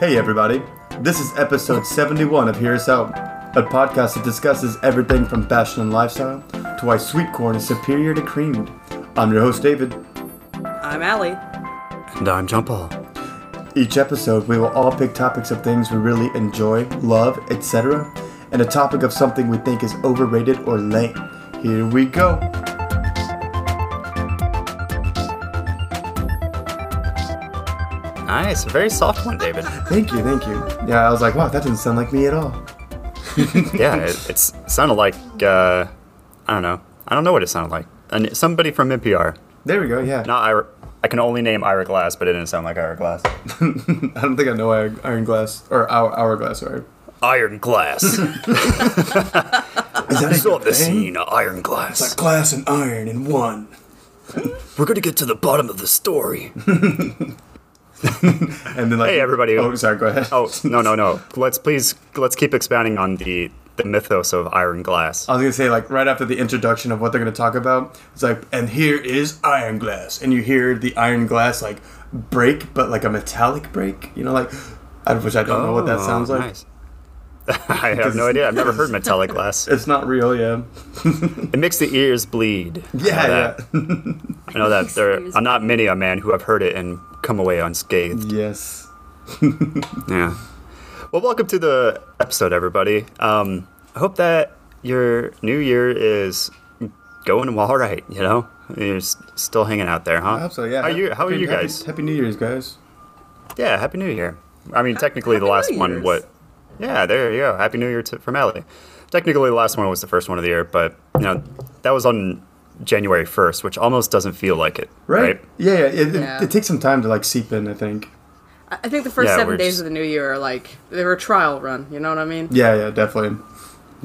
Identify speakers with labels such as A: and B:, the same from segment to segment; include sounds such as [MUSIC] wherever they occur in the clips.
A: Hey, everybody. This is episode 71 of Hear Us Out, a podcast that discusses everything from fashion and lifestyle to why sweet corn is superior to creamed. I'm your host, David.
B: I'm Allie.
C: And I'm John Paul.
A: Each episode, we will all pick topics of things we really enjoy, love, etc., and a topic of something we think is overrated or lame. Here we go.
C: Nice, a very soft one, David.
A: Thank you, thank you. Yeah, I was like, wow, that doesn't sound like me at all. [LAUGHS]
C: yeah, it, it sounded like uh, I don't know. I don't know what it sounded like. And somebody from NPR.
A: There we go, yeah.
C: Not Ira. I can only name Ira Glass, but it didn't sound like Ira Glass. [LAUGHS]
A: I don't think I know Iron, Glass, or Hour, Hourglass, sorry.
C: Iron Glass. [LAUGHS]
A: Is that
C: It's on the scene, Iron Glass.
A: glass and iron in one.
C: We're gonna get to the bottom of the story. [LAUGHS]
A: And then like,
C: Hey, everybody.
A: Oh, sorry. Go ahead.
C: Oh no no no! [LAUGHS] Let's please let's keep expounding on the the mythos of Iron Glass.
A: I was gonna say like right after the introduction of what they're gonna talk about, it's like, and here is iron glass, and you hear the iron glass like break, but like a metallic break. You know, like, I which I don't know what that
C: Oh,
A: sounds like.
C: nice. [LAUGHS] I have no idea. I've never heard metallic glass.
A: It's not real, yeah.
C: It makes the ears bleed. I know
A: Yeah,
C: that.
A: yeah.
C: I know that there are not many a man who have heard it and come away unscathed.
A: yes. [LAUGHS]
C: Yeah. Well, welcome to the episode, everybody. Um, I hope that your new year is going all right. You know, you're still hanging out there, huh?
A: I hope so. Yeah.
C: How are you? How are you guys?
A: Happy New Year's, guys.
C: Yeah, Happy New Year. I mean, technically, the last one. What? Yeah, there you go. Happy New Year to, from Ellie. Technically, the last one was the first one of the year, but you know that was on January first, which almost doesn't feel like it,
A: Right.
C: right?
A: Yeah, yeah. It, it-
B: Yeah.
A: It, takes some time to like seep in. I think.
B: I I think the first
C: Yeah,
B: seven days
C: just-
B: of the new year are like they were a trial run. You know what I mean?
A: Yeah, yeah, definitely.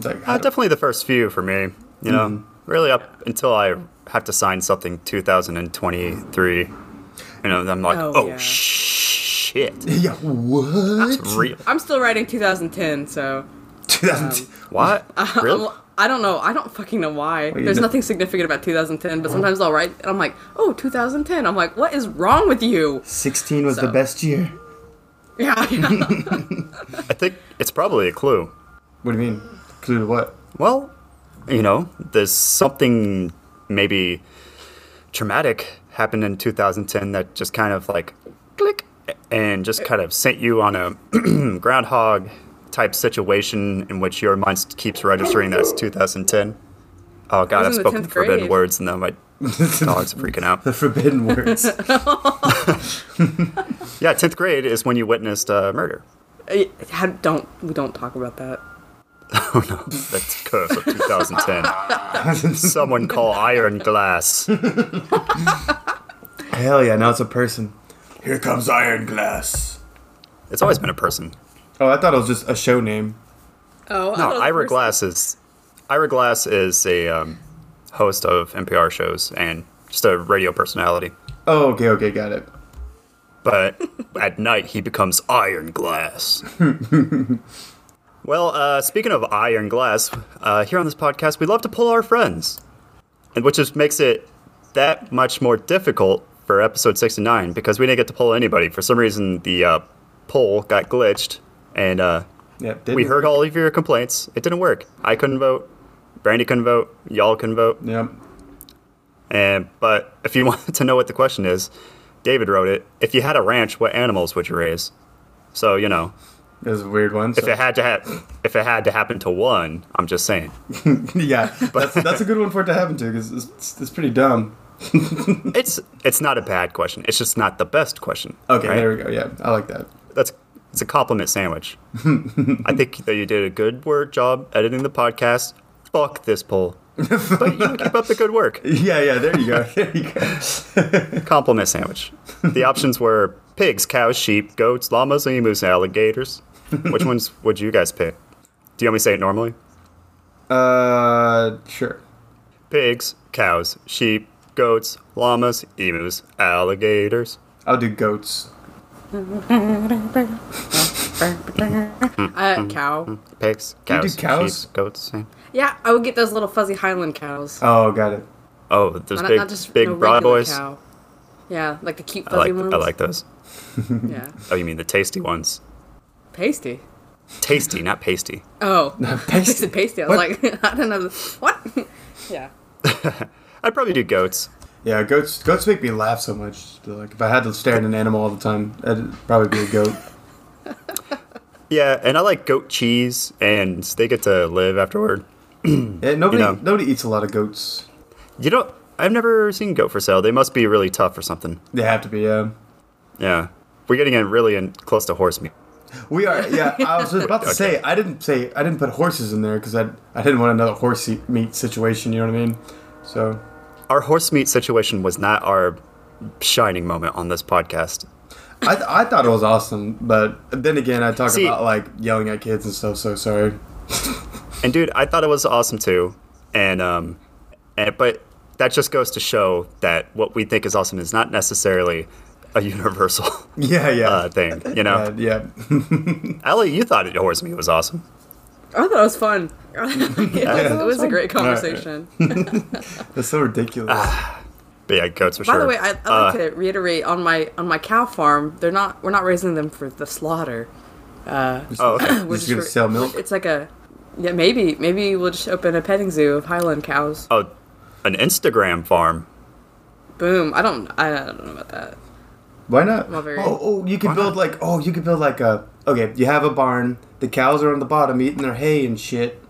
A: Like,
C: Uh, definitely the first few for me. You know,
A: Mm-hmm.
C: really up until I have to sign something 2023. You know, I'm like,
B: Oh,
C: oh,
B: yeah.
C: shit, [LAUGHS]
A: yeah. What?
C: it's real.
B: I'm still writing 2010, so
A: 2000
C: What? [LAUGHS] Really?
B: I'm, don't know. I don't fucking know why.
A: you
B: There's
A: kn-
B: nothing significant about 2010, but uh-huh. sometimes I'll write and I'm like, oh, 2010. I'm like, what is wrong with you?
A: 16 was the best year. [LAUGHS]
B: Yeah, yeah. [LAUGHS]
C: I think it's probably a clue.
A: What do you mean? Clue to what?
C: Well, you know, there's something maybe traumatic happened in 2010 that just kind of like click and just uh, kind of sent you on a [CLEARS THROAT] groundhog type situation in which your mind keeps registering that's 2010. Oh god,
B: I
C: I've
B: was in the
C: spoken forbidden
B: grade.
C: words and then my [LAUGHS] dog's freaking out.
A: The forbidden words. [LAUGHS] [LAUGHS]
C: Yeah, 10th grade is when you witnessed uh, murder.
B: Eh, how- don't we don't talk about that.
C: Oh no, that's curse of 2010. Someone call Iron Glass.
A: Hell yeah, now it's a person. Here comes Iron Glass.
C: It's always been a person.
A: Oh, I thought it was just a show name.
B: Oh, I thought it
C: No,
B: was
C: Ira
B: first-
C: Glass is Ira Glass is a um, host of NPR shows and just a radio personality.
A: Oh, okay, okay, got it.
C: But [LAUGHS] at night he becomes Iron Glass. [LAUGHS] well, uh, speaking of Iron Glass, uh, here on this podcast we love to pull our friends, and which just makes it that much more difficult for episode sixty nine because we didn't get to pull anybody for some reason. The uh, poll got glitched, and uh,
A: didn't
C: we heard all of your complaints. It didn't work. I couldn't vote. Brandy couldn't vote. Y'all couldn't vote.
A: Yep.
C: And but if you [LAUGHS] wanted to know what the question is, David wrote it. If you had a ranch, what animals would you raise? So you know,
A: It was a weird one.
C: if it had to ha- if it had to happen to one, I'm just saying. [LAUGHS]
A: yeah, that's, that's a good one for it to happen to because it's, it's pretty dumb. [LAUGHS]
C: It's it's not a bad question. It's just not the best question.
A: Okay,
C: right?
A: there we go. Yeah, I like that.
C: That's it's a compliment sandwich. I think that you did a good work job editing the podcast. Fuck this poll. but you keep up the good work. [LAUGHS]
A: Yeah, yeah, there you go. [LAUGHS] There you go.
C: compliment sandwich. The options were pigs, cows, sheep, goats, llamas, emus, alligators. Which ones would you guys pick? Do you want me to say it normally?
A: Uh, sure.
C: Pigs, cows, sheep, goats, llamas, emus, alligators.
A: I'll do goats.
B: Uh, cow.
C: Pigs,
A: you do
C: cows,
A: cows?
C: sheep, goats. same.
B: Yeah, I would get those little fuzzy Highland cows.
A: Oh, got it.
C: Oh, those
B: not,
C: big,
B: not just
C: big
B: no
C: broad boys.
B: Cow. Yeah, like the cute
C: I like,
B: ones.
C: I like those. [LAUGHS]
B: Yeah.
C: Oh, you mean the tasty ones?
B: Pasty.
C: Tasty, not pasty.
B: Oh, [LAUGHS] [LAUGHS]
A: pasty.
B: pasty. pasty. I was like, I don't know. What? yeah.
C: I'd probably do goats.
A: Yeah, goats. Goats make me laugh so much. Like if I had to stare at an animal all the time, it'd probably be a goat. [LAUGHS]
C: Yeah, and I like goat cheese, and they get to live afterward. [CLEARS THROAT]
A: Yeah, nobody,
C: know.
A: nobody eats a lot of goats.
C: You know, I've never seen goat for sale. They must be really tough or something.
A: They have to be. Yeah,
C: Yeah, we're getting in really in close to horse meat.
A: we are. Yeah, [LAUGHS] I was about to say. I didn't say. I didn't put horses in there because I, I didn't want another horse meat situation. You know what I mean? So
C: Our horse meat situation was not our shining moment on this podcast.
A: I, th- I thought it was awesome, but then again, I talk
C: See-
A: about like yelling at kids and stuff. So sorry. [LAUGHS]
C: And dude, I thought it was awesome too. And um, and but that just goes to show that what we think is awesome is not necessarily a [LAUGHS] universal
A: Yeah, yeah,
C: uh, thing. You know,
A: yeah, yeah. [LAUGHS]
C: Allie, you thought it horse meat was awesome.
B: I thought it was fun. [LAUGHS] [LAUGHS] it, was, it was a great conversation. [LAUGHS]
A: That's so ridiculous.
C: But yeah, goats for
B: By
C: sure.
B: the way, I, I'd
C: Uh,
B: like to reiterate on my on my cow farm. They're not. We're not raising them for the slaughter.
C: oh, okay.
B: We're
A: Just gonna sell milk?
B: It's like a. Yeah, maybe maybe we'll just open a petting zoo of Highland cows.
C: oh, an Instagram farm.
B: Boom! I don't. I don't know about that.
A: Why not?
B: Not very-
A: Oh, oh, you could build like oh, you could build like a okay. You have a barn. The cows are on the bottom eating their hay and shit.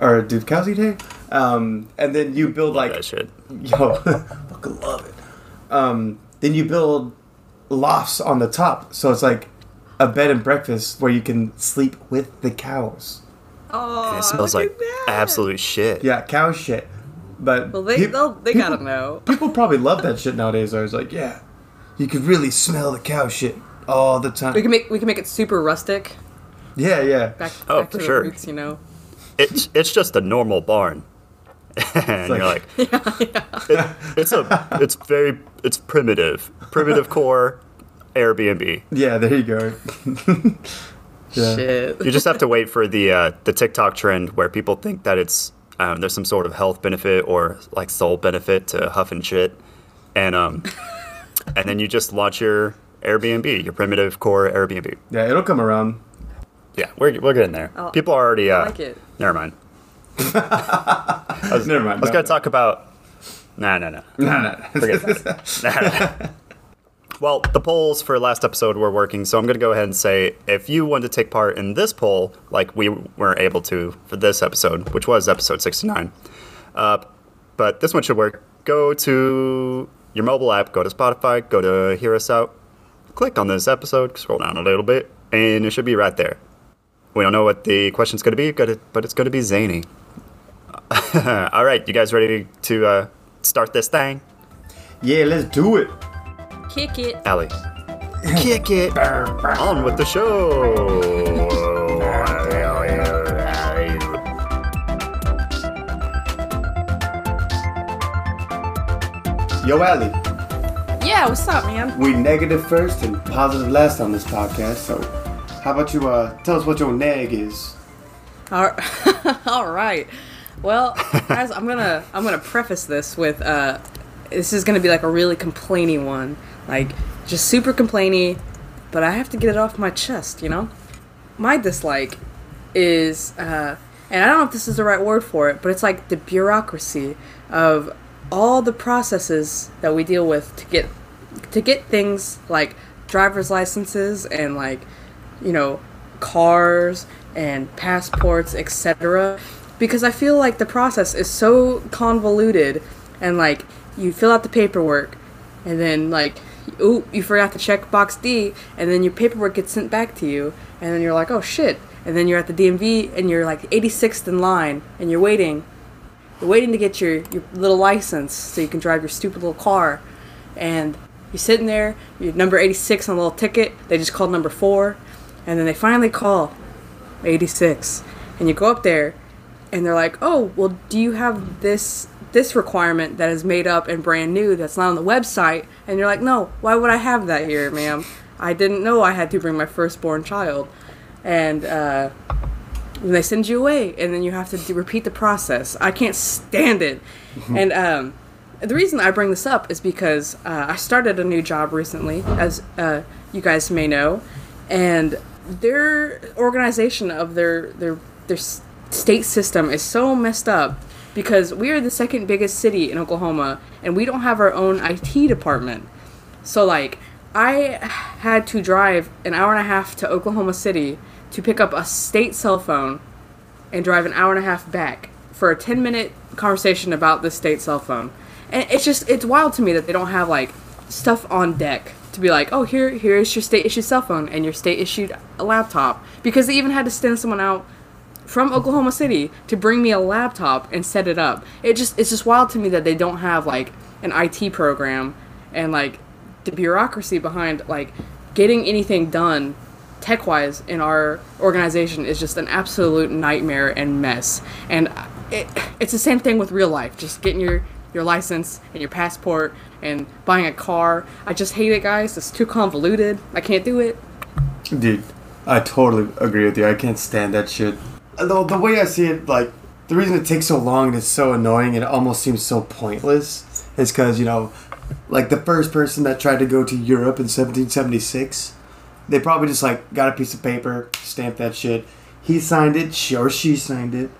A: Or do the cows eat hay? Um, and then you build
C: Like
A: like
C: that shit.
A: yo, [LAUGHS] fucking love it. Um, then you build lofts on the top, so it's like a bed and breakfast where you can sleep with the cows.
B: Oh,
C: It smells
B: look
C: like
B: at that.
C: absolute shit.
A: Yeah, cow shit. But
B: Well, they
A: peop-
B: they'll, they
A: people-
B: gotta [LAUGHS] know.
A: People probably love that shit nowadays. I was like, yeah, you could really smell the cow shit all the time.
B: We can make we can make it super rustic.
A: Yeah, yeah.
B: Back,
C: Oh,
B: back
C: for
B: the
C: sure.
B: roots, you know.
C: It's it's just a normal barn. [LAUGHS] and you're like, [LAUGHS] it- it's a it's very it's primitive, primitive core Airbnb.
A: Yeah, there you go. [LAUGHS] yeah.
B: Shit.
C: You just have to wait for the uh, the TikTok trend where people think that it's um, there's some sort of health benefit or like soul benefit to huff and shit, and um, and then you just launch your Airbnb, your primitive core Airbnb.
A: Yeah, it'll come around.
C: Yeah, we're we're getting there.
B: Oh,
C: People are already. Uh,
B: I like it.
C: Never mind. [LAUGHS]
A: Never mind.
C: I was gonna talk about. Nah, nah, nah. [LAUGHS]
A: No, no.
C: Forget that. [LAUGHS] well, the polls for last episode were working, so I'm going to go ahead and say if you want to take part in this poll, like we weren't able to for this episode, which was episode 69, uh, but this one should work. Go to your mobile app, go to Spotify, go to Hear Us Out, click on this episode, scroll down a little bit, and it should be right there. We don't know what the question's going to be, but it's going to be zany. [LAUGHS] All right, you guys ready to uh, start this thing?
A: yeah, let's do it.
B: Kick it.
C: Allie. Kick it. On with the show.
A: Yo, Ali,
B: Yeah, what's up, man?
A: we negative first and positive last on this podcast. So, how about you uh, tell us what your nag is?
B: All [LAUGHS] all right. Well, [LAUGHS] guys, I'm gonna I'm gonna preface this with uh, this is gonna be like a really complainy one, like just super complainy, but I have to get it off my chest, you know. My dislike is, uh, and I don't know if this is the right word for it, but it's like the bureaucracy of all the processes that we deal with to get to get things like driver's licenses and like you know cars and passports etc because i feel like the process is so convoluted and like you fill out the paperwork and then like ooh you forgot to check box d and then your paperwork gets sent back to you and then you're like oh shit and then you're at the dmv and you're like 86th in line and you're waiting you're waiting to get your, your little license so you can drive your stupid little car. And you're sitting there, you're number 86 on a little ticket. They just called number four. And then they finally call 86. And you go up there and they're like, oh, well, do you have this this requirement that is made up and brand new that's not on the website? And you're like, no, why would I have that here, ma'am? I didn't know I had to bring my firstborn child. And, uh, and they send you away and then you have to do, repeat the process i can't stand it and um, the reason i bring this up is because uh, i started a new job recently as uh, you guys may know and their organization of their their their state system is so messed up because we are the second biggest city in Oklahoma and we don't have our own IT department. So like I had to drive an hour and a half to Oklahoma City to pick up a state cell phone and drive an hour and a half back for a 10 minute conversation about the state cell phone. And it's just it's wild to me that they don't have like stuff on deck to be like, "Oh, here here's your state issued cell phone and your state issued laptop." Because they even had to send someone out from Oklahoma City to bring me a laptop and set it up. It just it's just wild to me that they don't have like an IT program and like the bureaucracy behind like getting anything done tech wise in our organization is just an absolute nightmare and mess. And it, it's the same thing with real life. Just getting your your license and your passport and buying a car. I just hate it, guys. It's too convoluted. I can't do it.
A: Dude, I totally agree with you. I can't stand that shit. The, the way I see it, like, the reason it takes so long and it's so annoying and it almost seems so pointless is because, you know, like the first person that tried to go to Europe in 1776, they probably just, like, got a piece of paper, stamped that shit. He signed it, she or she signed it,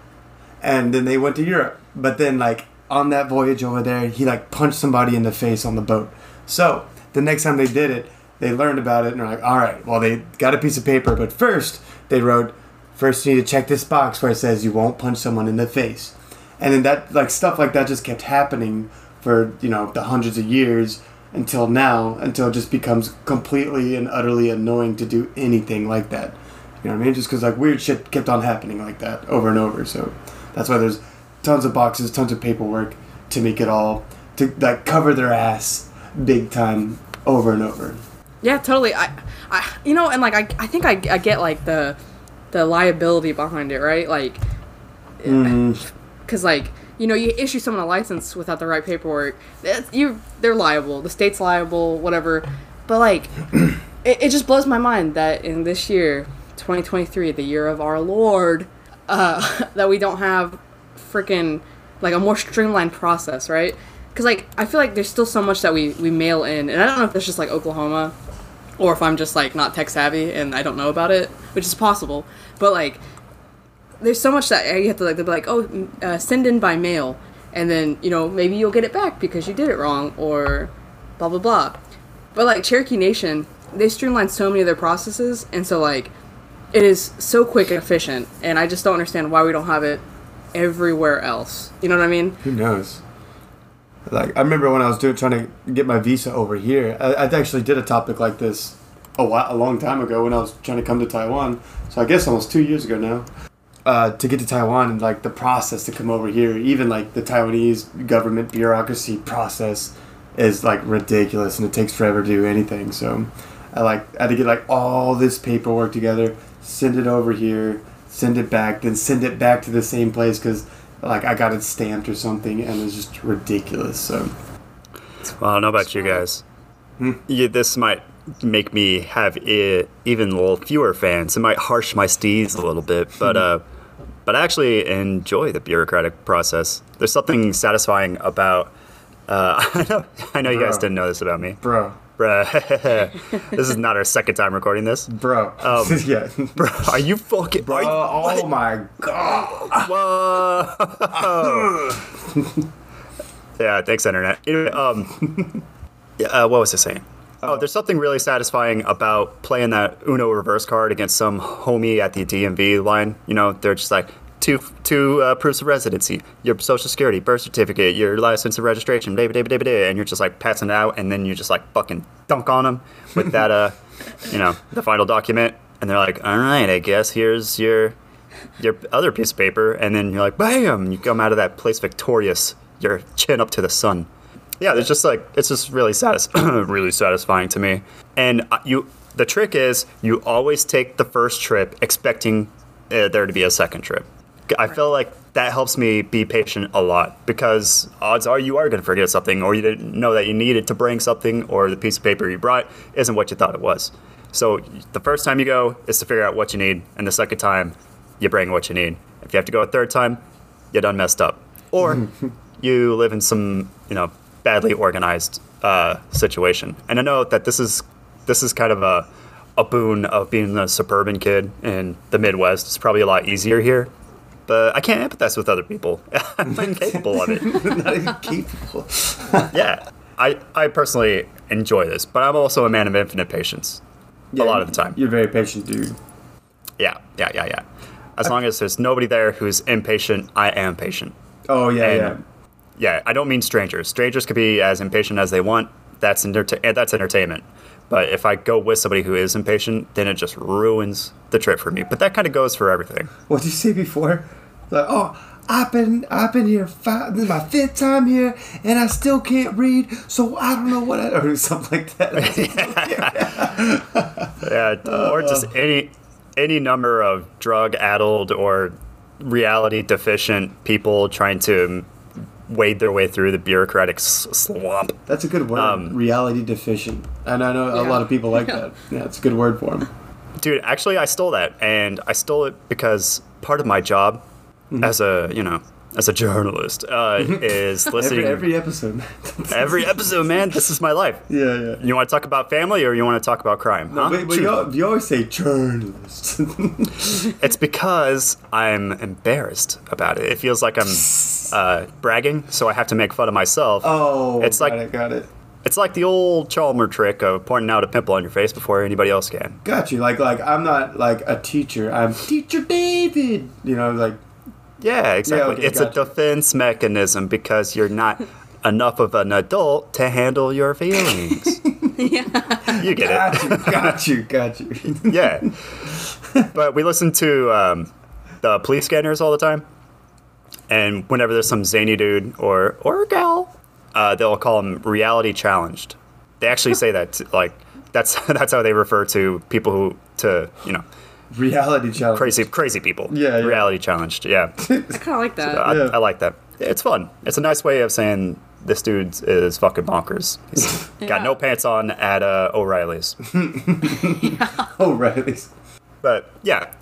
A: and then they went to Europe. But then, like, on that voyage over there, he, like, punched somebody in the face on the boat. So, the next time they did it, they learned about it and they're like, all right, well, they got a piece of paper, but first they wrote, first you need to check this box where it says you won't punch someone in the face. And then that, like, stuff like that just kept happening for, you know, the hundreds of years until now, until it just becomes completely and utterly annoying to do anything like that. You know what I mean? Just because, like, weird shit kept on happening like that over and over. So that's why there's tons of boxes, tons of paperwork to make it all, to, like, cover their ass big time over and over.
B: Yeah, totally. I, I, you know, and like I, I think I, I get like the, the liability behind it, right? Like, [LAUGHS] because like you know, you issue someone a license without the right paperwork, you they're liable. The state's liable, whatever. But like, [CLEARS THROAT] it, it just blows my mind that in this year, 2023, the year of our Lord, uh, [LAUGHS] that we don't have freaking like a more streamlined process, right? Because like I feel like there's still so much that we we mail in, and I don't know if that's just like Oklahoma, or if I'm just like not tech savvy and I don't know about it, which is possible. But like, there's so much that you have to like they'll be like, oh, uh, send in by mail, and then you know maybe you'll get it back because you did it wrong or blah blah blah. But like Cherokee Nation, they streamlined so many of their processes, and so like it is so quick and efficient, and I just don't understand why we don't have it everywhere else. You know what I mean?
A: Who knows? Like I remember when I was doing trying to get my visa over here. I, I actually did a topic like this a while, a long time ago when I was trying to come to Taiwan. So I guess almost two years ago now. Uh, to get to Taiwan and like the process to come over here, even like the Taiwanese government bureaucracy process is like ridiculous and it takes forever to do anything. So I like I had to get like all this paperwork together, send it over here, send it back, then send it back to the same place because like I got it stamped or something, and it's just ridiculous. So
C: Well, I don't know about you guys. Yeah, this might make me have i even a little fewer fans. It might harsh my steeds a little bit, [LAUGHS] but uh, but I actually enjoy the bureaucratic process. There's something satisfying about. Uh, [LAUGHS] I know, I know you guys didn't know this about me,
A: bro,
C: bruh. [LAUGHS] this is not our second time recording this,
A: bro,
C: Um, [LAUGHS]
A: yeah,
C: bro. Are you fucking?
A: bro.
C: You,
A: Oh my god.
C: Whoa. [LAUGHS] yeah, thanks, internet. Anyway, um, yeah, uh, what was I saying? Oh, there's something really satisfying about playing that Uno reverse card against some homie at the DMV line. You know, they're just like two two uh, proofs of residency, your social security, birth certificate, your license and registration, blah, blah, blah, blah, blah, and you're just like passing it out, and then you just like fucking dunk on them with that, uh, [LAUGHS] you know, the final document, and they're like, all right, I guess here's your your other piece of paper, and then you're like, bam! You come out of that place victorious, your chin up to the sun. Yeah, it's just like it's just really satis- [CLEARS THROAT] really satisfying to me. And uh, you, the trick is you always take the first trip expecting uh, there to be a second trip. I feel like that helps me be patient a lot because odds are you are going to forget something, or you didn't know that you needed to bring something, or the piece of paper you brought isn't what you thought it was. So the first time you go is to figure out what you need, and the second time you bring what you need. If you have to go a third time, you done messed up, or [LAUGHS] you live in some you know badly organized uh, situation. And I know that this is this is kind of a a boon of being a suburban kid in the Midwest. It's probably a lot easier here, but I can't empathize with other people. [LAUGHS] I'm incapable [LAUGHS] of it. [LAUGHS]
A: Not even capable.
C: Yeah, I, I personally enjoy this, but I'm also a man of infinite patience. a lot of the time.
A: You're very patient dude.
C: Yeah, yeah, yeah, yeah. As long as there's nobody there who's impatient, I am patient.
A: Oh yeah,
C: And-
A: yeah.
C: Yeah, I don't mean strangers. Strangers could be as impatient as they want. That's that's entertainment. But if I go with somebody who is impatient, then it just ruins the trip for me. But that kind of goes for everything.
A: What did you say before? Like, oh, I've been I've been here five. This is my fifth time here, and I still can't read. So I don't know what I [LAUGHS] or something like that. [LAUGHS] [LAUGHS]
C: Yeah, or just uh-huh. any any number of drug-addled or reality-deficient people trying to wade their way through the bureaucratic s- swamp.
A: That's a good word.
C: Um,
A: Reality deficient, and I know a
B: Yeah.
A: lot of people like [LAUGHS]
B: Yeah.
A: that. Yeah, it's a good word for them.
C: Dude, actually, I stole that, and I stole it because part of my job as a you know as a journalist uh, [LAUGHS] is listening
A: Every [LAUGHS]
C: every,
A: every episode.
C: episode. Man, this is my life.
A: yeah, yeah.
C: You want to talk about family, or you want to talk about crime? huh?
A: But, but you, you always say journalist.
C: It's because I'm embarrassed about it. It feels like I'm uh, bragging, so I have to make fun of myself.
A: oh,
C: It's
A: got
C: like-
A: it, got it.
C: It's like the old Chalmer trick of pointing out a pimple on your face before anybody else can.
A: Got you. Like like I'm not like a teacher. I'm teacher David. You know, like
C: Yeah, exactly.
A: okay,
C: it's a defense mechanism because you're not [LAUGHS] enough of an adult to handle your feelings. [LAUGHS]
B: yeah.
C: You get
A: got
C: it.
A: you, got you, got you. [LAUGHS]
C: yeah. But we listen to um, the police scanners all the time, and whenever there's some zany dude or or gal, uh, they'll call them reality challenged. They actually say that t- like that's [LAUGHS] that's how they refer to people who to you know
A: Reality challenge.
C: crazy crazy people.
A: Yeah, yeah.
C: reality challenged. Yeah, [LAUGHS]
B: I kind of like that.
C: I,
A: Yeah.
C: I like that. It's fun. It's a nice way of saying this dude is fucking bonkers. He's [LAUGHS] got no pants on at uh, O'Reilly's.
A: Oh, right. at least.
C: But yeah,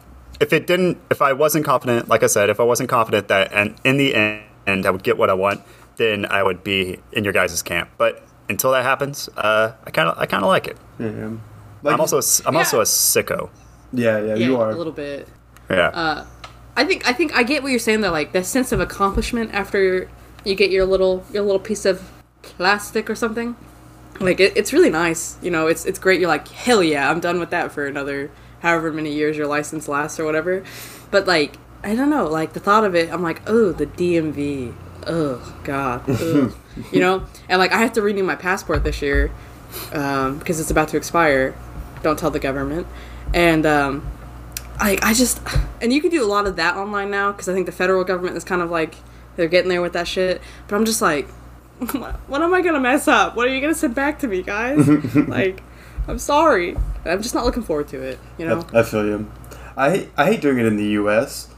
C: if it didn't, if I wasn't confident, like I said, if I wasn't confident that, and in the end, I would get what I want, then I would be in your guys' camp. But until that happens, uh, I kind of, I kind of like it.
A: Yeah. Like,
C: I'm also, a s- I'm also a sicko.
A: Yeah, yeah,
B: yeah,
A: you are.
B: a little bit.
C: Yeah,
B: I think I think I get what you're saying though, like that sense of accomplishment after you get your little your little piece of plastic or something. Like it, it's really nice, you know. It's it's great. You're like hell yeah, I'm done with that for another however many years your license lasts or whatever. But like I don't know, like the thought of it, I'm like oh the DMV, oh god, [LAUGHS] ugh. you know. And like I have to renew my passport this year um, because it's about to expire. Don't tell the government. And um, I I just and you can do a lot of that online now because I think the federal government is kind of like they're getting there with that shit. But I'm just like, what, [LAUGHS] what am I gonna mess up? What are you gonna send back to me, guys? [LAUGHS] like, I'm sorry. I'm just not looking forward to it. You know?
A: I feel you. I hate, I hate doing it in the U.S.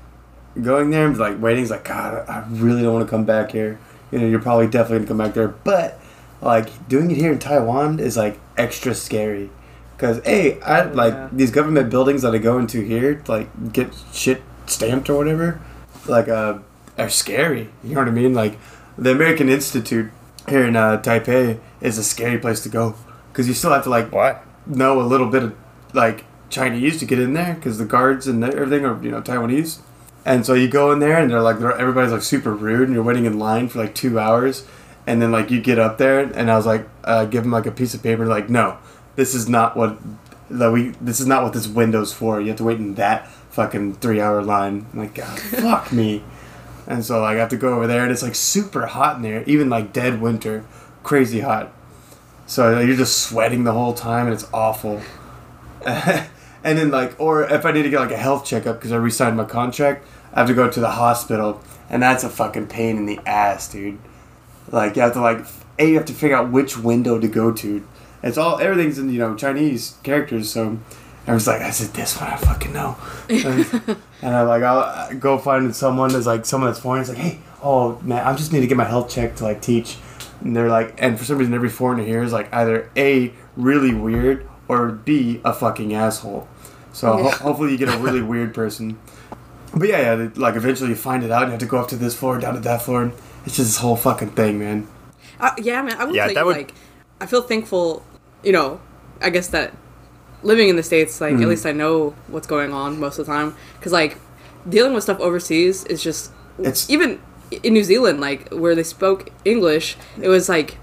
A: Going there and like waiting is like God. I really don't want to come back here. You know, you're probably definitely gonna come back there, but like doing it here in Taiwan is like extra scary. Cause hey, I like
B: yeah.
A: these government buildings that I go into here, to, like get shit stamped or whatever, like uh, are scary. You know what I mean? Like the American Institute here in uh, Taipei is a scary place to go because you still have to like
C: why?
A: Know a little bit of like Chinese to get in there because the guards and everything are you know Taiwanese, and so you go in there and they're like they're, everybody's like super rude and you're waiting in line for like two hours, and then like you get up there and I was like uh, give them like a piece of paper like no, this is not what that we this is not what this window's for. You have to wait in that fucking three hour line. I'm like God, [LAUGHS] fuck me. And so like I have to go over there and it's like super hot in there, even like dead winter, crazy hot. So you're just sweating the whole time and it's awful. [LAUGHS] and then like, or if I need to get like a health checkup because I re-signed my contract, I have to go to the hospital, and that's a fucking pain in the ass, dude. Like you have to like, a you have to figure out which window to go to. It's all everything's in you know Chinese characters, so I was like, I said this one I fucking know. [LAUGHS] and, and I like I'll uh, go find someone that's like someone that's foreign. It's like, hey, oh man, I just need to get my health check to like teach. And they're like, and for some reason, every foreigner here is like either a really weird or b a fucking asshole. So ho- hopefully you get a really weird person. But yeah, yeah, they- like eventually you find it out and you have to go up to this floor, down to that floor. And it's just this whole fucking thing, man.
B: Uh, yeah, man. I will
C: Yeah,
B: tell
C: that
B: you,
C: would-
B: like, I feel thankful. You know, I guess that living in the states, like
A: Mm-hmm.
B: at least I know what's going on most of the time. Because like dealing with stuff overseas is just
A: It's-
B: even in New Zealand, like where they spoke English, it was like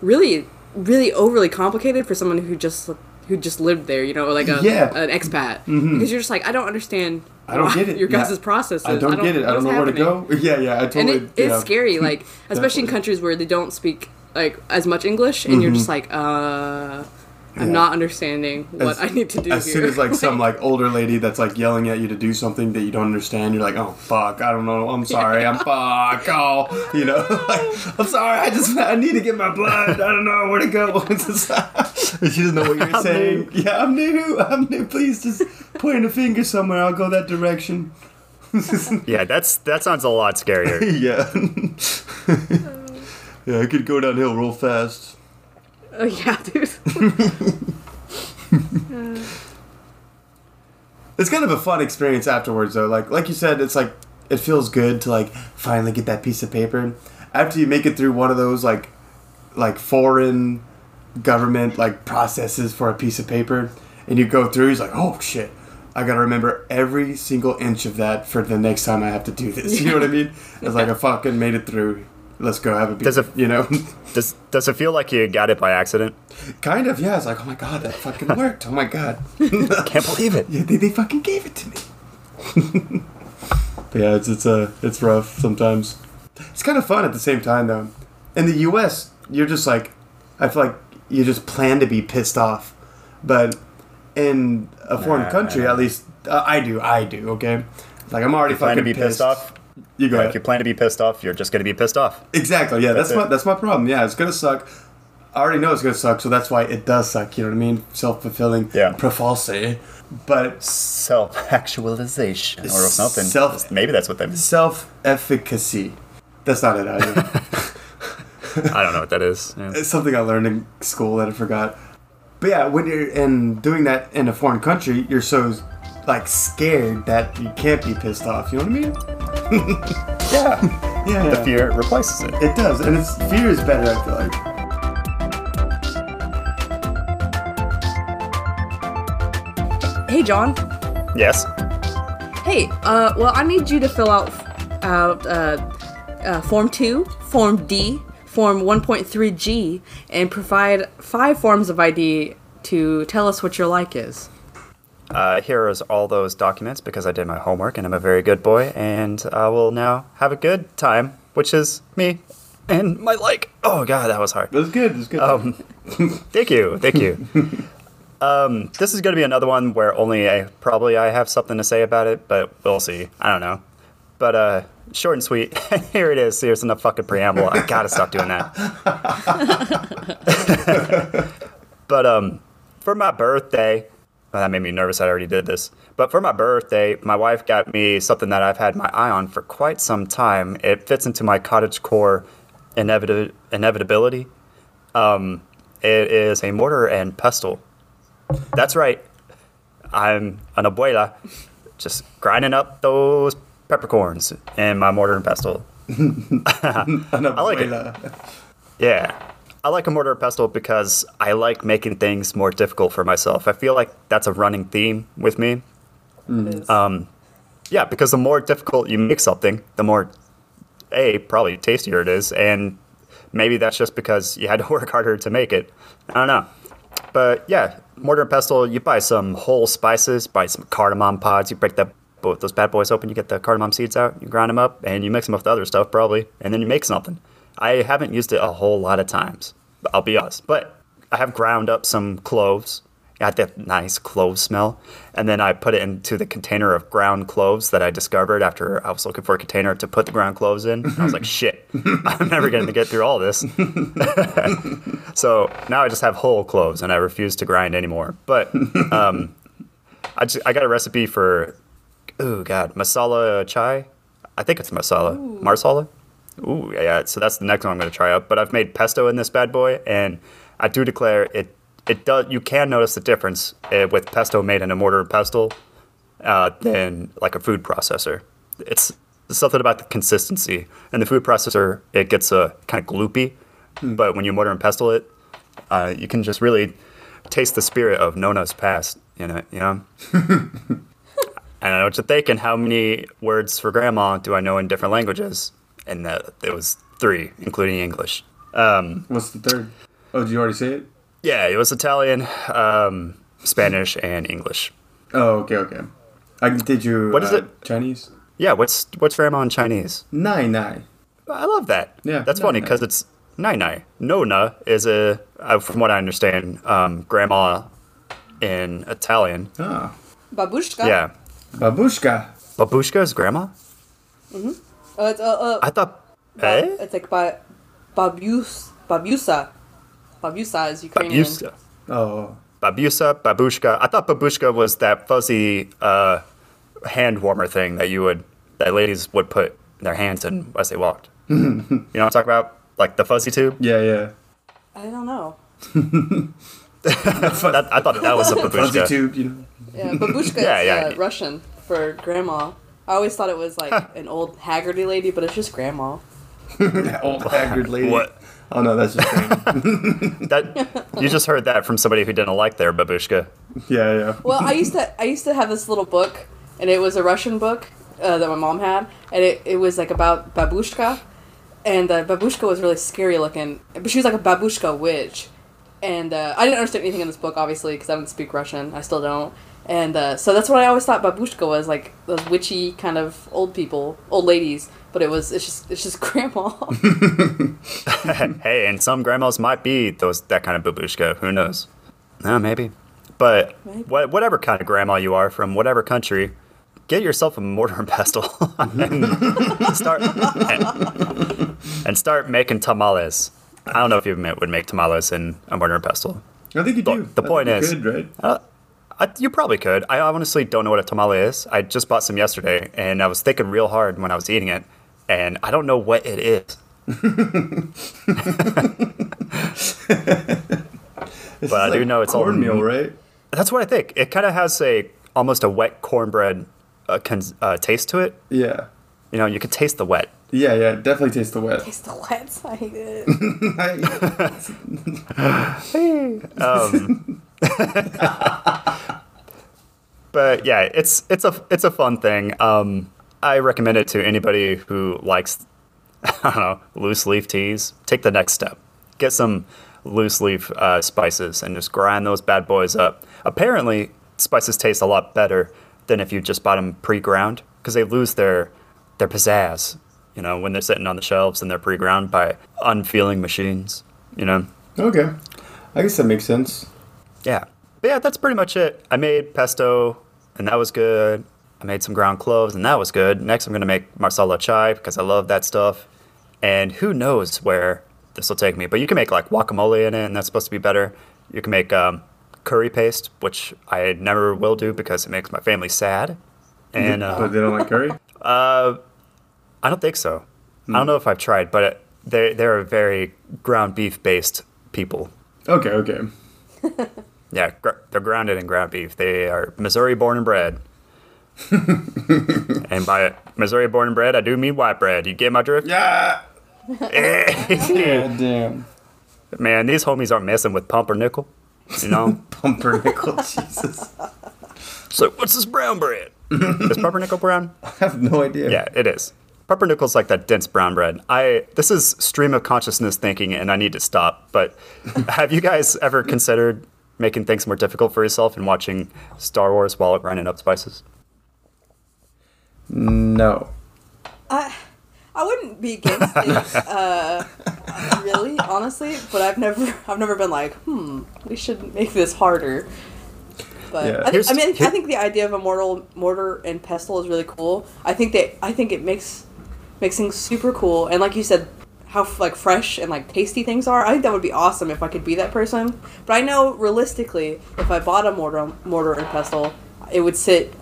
B: really, really overly complicated for someone who just who just lived there, you know, like a
A: Yeah. Mm-hmm.
B: an expat. Because you're just like, I don't understand.
A: I don't get it.
B: Your guys'
A: Yeah.
B: processes.
A: I don't, get it. I don't know where to go. [LAUGHS] Yeah, yeah. I
B: And
A: totally.
B: it, it's scary, [LAUGHS] like especially in countries where they don't speak like as much English, and you're just like, uh, I'm
A: Yeah.
B: not understanding what
A: As-
B: I need to do
A: As
B: here.
A: soon as like some [LAUGHS] like older lady that's like yelling at you to do something that you don't understand, you're like, oh fuck, I don't know, I'm sorry, I'm fuck, oh, you know, [LAUGHS] like, I'm sorry, I just I need to get my blood, I don't know where to go. [LAUGHS] It's just- she doesn't know what you're
C: I'm
A: saying. Yeah, I'm new, I'm new. Please just point a finger somewhere. I'll go that direction.
C: Yeah, that's that sounds a lot scarier.
A: yeah. yeah, I could go downhill real fast.
B: Oh, yeah, [LAUGHS] dude. [LAUGHS]
A: It's kind of a fun experience afterwards, though. Like, like you said, it's like it feels good to like finally get that piece of paper. After you make it through one of those like, like foreign government like processes for a piece of paper, and you go through, he's like, oh shit, I gotta remember every single inch of that for the next time I have to do this. You know what I mean? [LAUGHS] It's like I fucking made it through. Let's go have a beer.
C: Does it- [LAUGHS]
A: you know?
C: Does does it feel like you got it by accident?
A: kind of. Yeah. It's like, oh my god, that fucking [LAUGHS] worked. Oh my god.
C: I [LAUGHS] can't believe it.
A: Yeah, they, they fucking gave it to me. but yeah, it's it's uh, it's rough sometimes. It's kind of fun at the same time though. In the U.S., you're just like, I feel like you just plan to be pissed off, but in a foreign
C: Nah,
A: country,
C: nah.
A: at least uh, I do. I do. Okay, like I'm already
C: You plan
A: fucking
C: to be pissed off.
A: You go
C: Yeah, if you plan to be pissed off, you're just gonna be pissed off.
A: Exactly. Yeah, that's,
C: That's
A: my
C: it.
A: that's my problem. Yeah, it's gonna suck. I already know it's gonna suck, so that's why it does suck. You know what I mean? Self fulfilling
C: Yeah.
A: prophecy. Eh? But
C: Self actualization or something.
A: Self-
C: Maybe that's what that means.
A: self efficacy. That's not it either. [LAUGHS]
C: I don't know what that is. Yeah.
A: it's something I learned in school that I forgot. But yeah, when you're in doing that in a foreign country, you're so like scared that you can't be pissed off. You know what I mean?
C: Yeah.
A: Yeah,
C: The fear replaces it.
A: It does, and it's fear is better. I feel like.
B: hey, John.
C: Yes.
B: Hey, uh, well, I need you to fill out out uh, uh, Form 2, Form D, Form 1.3G, and provide five forms of ID to tell us what your like is.
C: Uh, here is all those documents because I did my homework and I'm a very good boy, and I will now have a good time, which is me and my like. Oh god, that was hard.
A: That's good. That's good.
C: Um, [LAUGHS] thank you, thank you. [LAUGHS] Um, this is going to be another one where only I probably I have something to say about it, but we'll see. I don't know. But uh, short and sweet. [LAUGHS] Here it is. Here's enough fucking preamble. I gotta stop doing that. but um, for my birthday, well, that made me nervous. I already did this. But for my birthday, my wife got me something that I've had my eye on for quite some time. It fits into my cottage core inevit- inevitability. Um, it is a mortar and pestle. That's right. I'm an abuela, just grinding up those peppercorns in my mortar and pestle. [LAUGHS] [LAUGHS] I like it. Yeah. I like a mortar and pestle because I like making things more difficult for myself. I feel like that's a running theme with me. Um, yeah, because the more difficult you make something, the more, A, probably tastier it is. And maybe that's just because you had to [LAUGHS] work harder to make it. I don't know. But yeah, mortar and pestle, you buy some whole spices, buy some cardamom pods, you break that both those bad boys open, you get the cardamom seeds out, you grind them up, and you mix them with the other stuff probably, and then you make something. I haven't used it a whole lot of times, I'll be honest. But I have ground up some cloves, got that nice clove smell, and then I put it into the container of ground cloves that I discovered after I was looking for a container to put the ground cloves in. I was like, shit, [LAUGHS] I'm never going to get through all this. [LAUGHS] So now I just have whole cloves and I refuse to grind anymore. But um, I, just, I got a recipe for, oh god, masala chai. I think it's masala. Marsala? Ooh, yeah. So that's the next one I'm going to try out. But I've made pesto in this bad boy, and I do declare it. It does. You can notice the difference uh, with pesto made in a mortar and pestle uh, than like a food processor. It's something about the consistency. And the food processor, it gets uh, kind of gloopy. But when you mortar and pestle it, uh, you can just really taste the spirit of Nona's past. You know, you know. [LAUGHS] and I don't know what you're thinking. How many words for grandma do I know in different languages? And that it was three, including English. Um,
A: What's the third? Oh, did you already say it?
C: yeah, it was Italian, um, Spanish, and English.
A: Oh, okay, okay. I did you.
C: What is
A: uh,
C: it?
A: Chinese.
C: Yeah, what's what's grandma in Chinese?
A: Nine nine.
C: I love that.
A: Yeah,
C: that's
A: nai
C: funny because it's nai nai. Nona is a, uh, from what I understand, um, grandma in Italian.
A: Ah,
B: Babushka.
C: Yeah,
A: babushka.
C: babushka is grandma.
B: Uh, it's, uh, uh,
C: I thought.
B: ba-
C: Eh?
B: It's like ba- babus, babusa. Babusa is Ukrainian.
C: Babushka.
A: Oh,
C: Babusa, babushka. I thought babushka was that fuzzy uh, hand warmer thing that you would that ladies would put their hands in as they walked. [LAUGHS] you know what I'm talking about? Like the fuzzy tube.
A: yeah, yeah.
B: I don't know. [LAUGHS]
C: That, I thought that was a
A: Fuzzy tube, you know.
B: Yeah, babushka [LAUGHS]
C: Yeah,
B: is
C: yeah.
B: Uh, Russian for grandma. I always thought it was like an old Haggerty lady, but it's just grandma.
A: that [LAUGHS] old haggard lady.
C: What?
A: Oh no, that's just grandma. [LAUGHS]
C: That you just heard that from somebody who didn't like their babushka.
A: yeah, yeah.
B: Well, I used to I used to have this little book, and it was a Russian book uh, that my mom had, and it, it was like about babushka, and uh, babushka was really scary looking, but she was like a babushka witch, and uh, I didn't understand anything in this book obviously because I don't speak Russian, I still don't, and uh, so that's what I always thought babushka was like those witchy kind of old people, old ladies, but it was it's just it's just [LAUGHS] grandma.
C: hey, and some grandmas might be those that kind of babushka. Who knows? No, maybe. But
B: Maybe.
C: wha- whatever kind of grandma you are from whatever country, get yourself a mortar and pestle [LAUGHS] and start and, and start making tamales. I don't know if you would make tamales in a mortar and pestle.
A: I think you
C: The-
A: do.
C: the
A: I
C: point
A: think you
C: is-
A: could, right?
C: I, you probably could. I honestly don't know what a tamale is. I just bought some yesterday, and I was thinking real hard when I was eating it, and I don't know what it is. [LAUGHS]
A: It's
C: But I do know it's all
A: cornmeal, right?
C: That's what I think. It kind of has a almost a wet cornbread uh, con- uh, taste to it.
A: Yeah.
C: You know, you can taste the wet.
A: Yeah, yeah. Definitely tastes the wet.
B: Taste the wet. [LAUGHS] I hate it. [LAUGHS] [LAUGHS]
C: But yeah, it's it's a it's a fun thing. Um, I recommend it to anybody who likes [LAUGHS] I don't know loose leaf teas. Take the next step. Get some loose leaf uh, spices and just grind those bad boys up. Apparently, spices taste a lot better than if you just bought them pre-ground because they lose their their pizzazz. You know, when they're sitting on the shelves and they're pre-ground by unfeeling machines. You know.
A: okay. I guess that makes sense.
C: Yeah. But yeah, that's pretty much it. I made pesto, and that was good. I made some ground cloves, and that was good. Next, I'm going to make marsala chai because I love that stuff. And who knows where this will take me. But you can make like guacamole in it, and that's supposed to be better. You can make um, curry paste, which I never will do because it makes my family sad. And uh,
A: they don't like curry. [LAUGHS]
C: Uh, I don't think so. I don't know if I've tried, but it, they they're a very ground beef based people.
A: Okay, okay. [LAUGHS]
C: Yeah, gr- they're grounded in ground beef. They are Missouri born and bred. [LAUGHS] and by Missouri born and bred, I do mean white bread. You get my drift?
A: Yeah. [LAUGHS] God damn.
C: Man, these homies aren't messing with pumpernickel. You know? [LAUGHS]
A: Pumpernickel, Jesus.
C: so, what's this brown bread? is pumpernickel brown?
A: I have no idea.
C: Yeah, it is. Pumpernickel's like that dense brown bread. I this is stream of consciousness thinking, and I need to stop. But have you guys ever considered making things more difficult for yourself and watching Star Wars while grinding up spices?
A: No.
B: I I wouldn't be against it, [LAUGHS] uh, really, honestly. But I've never I've never been like, hmm, we should make this harder. But
A: Yeah.
B: I,
C: Here's-
B: I mean,
C: here-
B: I think the idea of a mortar mortar and pestle is really cool. I think that I think it makes makes things super cool. And like you said, how like fresh and like tasty things are. I think that would be awesome if I could be that person. But I know realistically, if I bought a mortar mortar and pestle, it would sit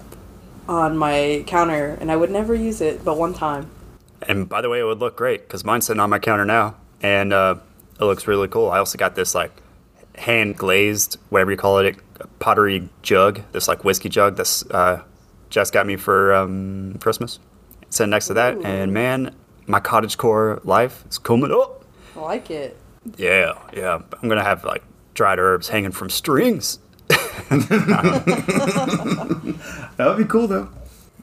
B: on my counter and I would never use it but one time.
C: And by the way, it would look great because mine's sitting on my counter now, and uh, it looks really cool. I also got this like hand glazed, whatever you call it, pottery jug. This like whiskey jug that's uh, Jess got me for um, Christmas. Sitting next to that, and man, my cottage core life is coming up.
B: I like it.
C: Yeah, yeah. I'm gonna have like dried herbs hanging from strings. [LAUGHS]
A: That would be cool though.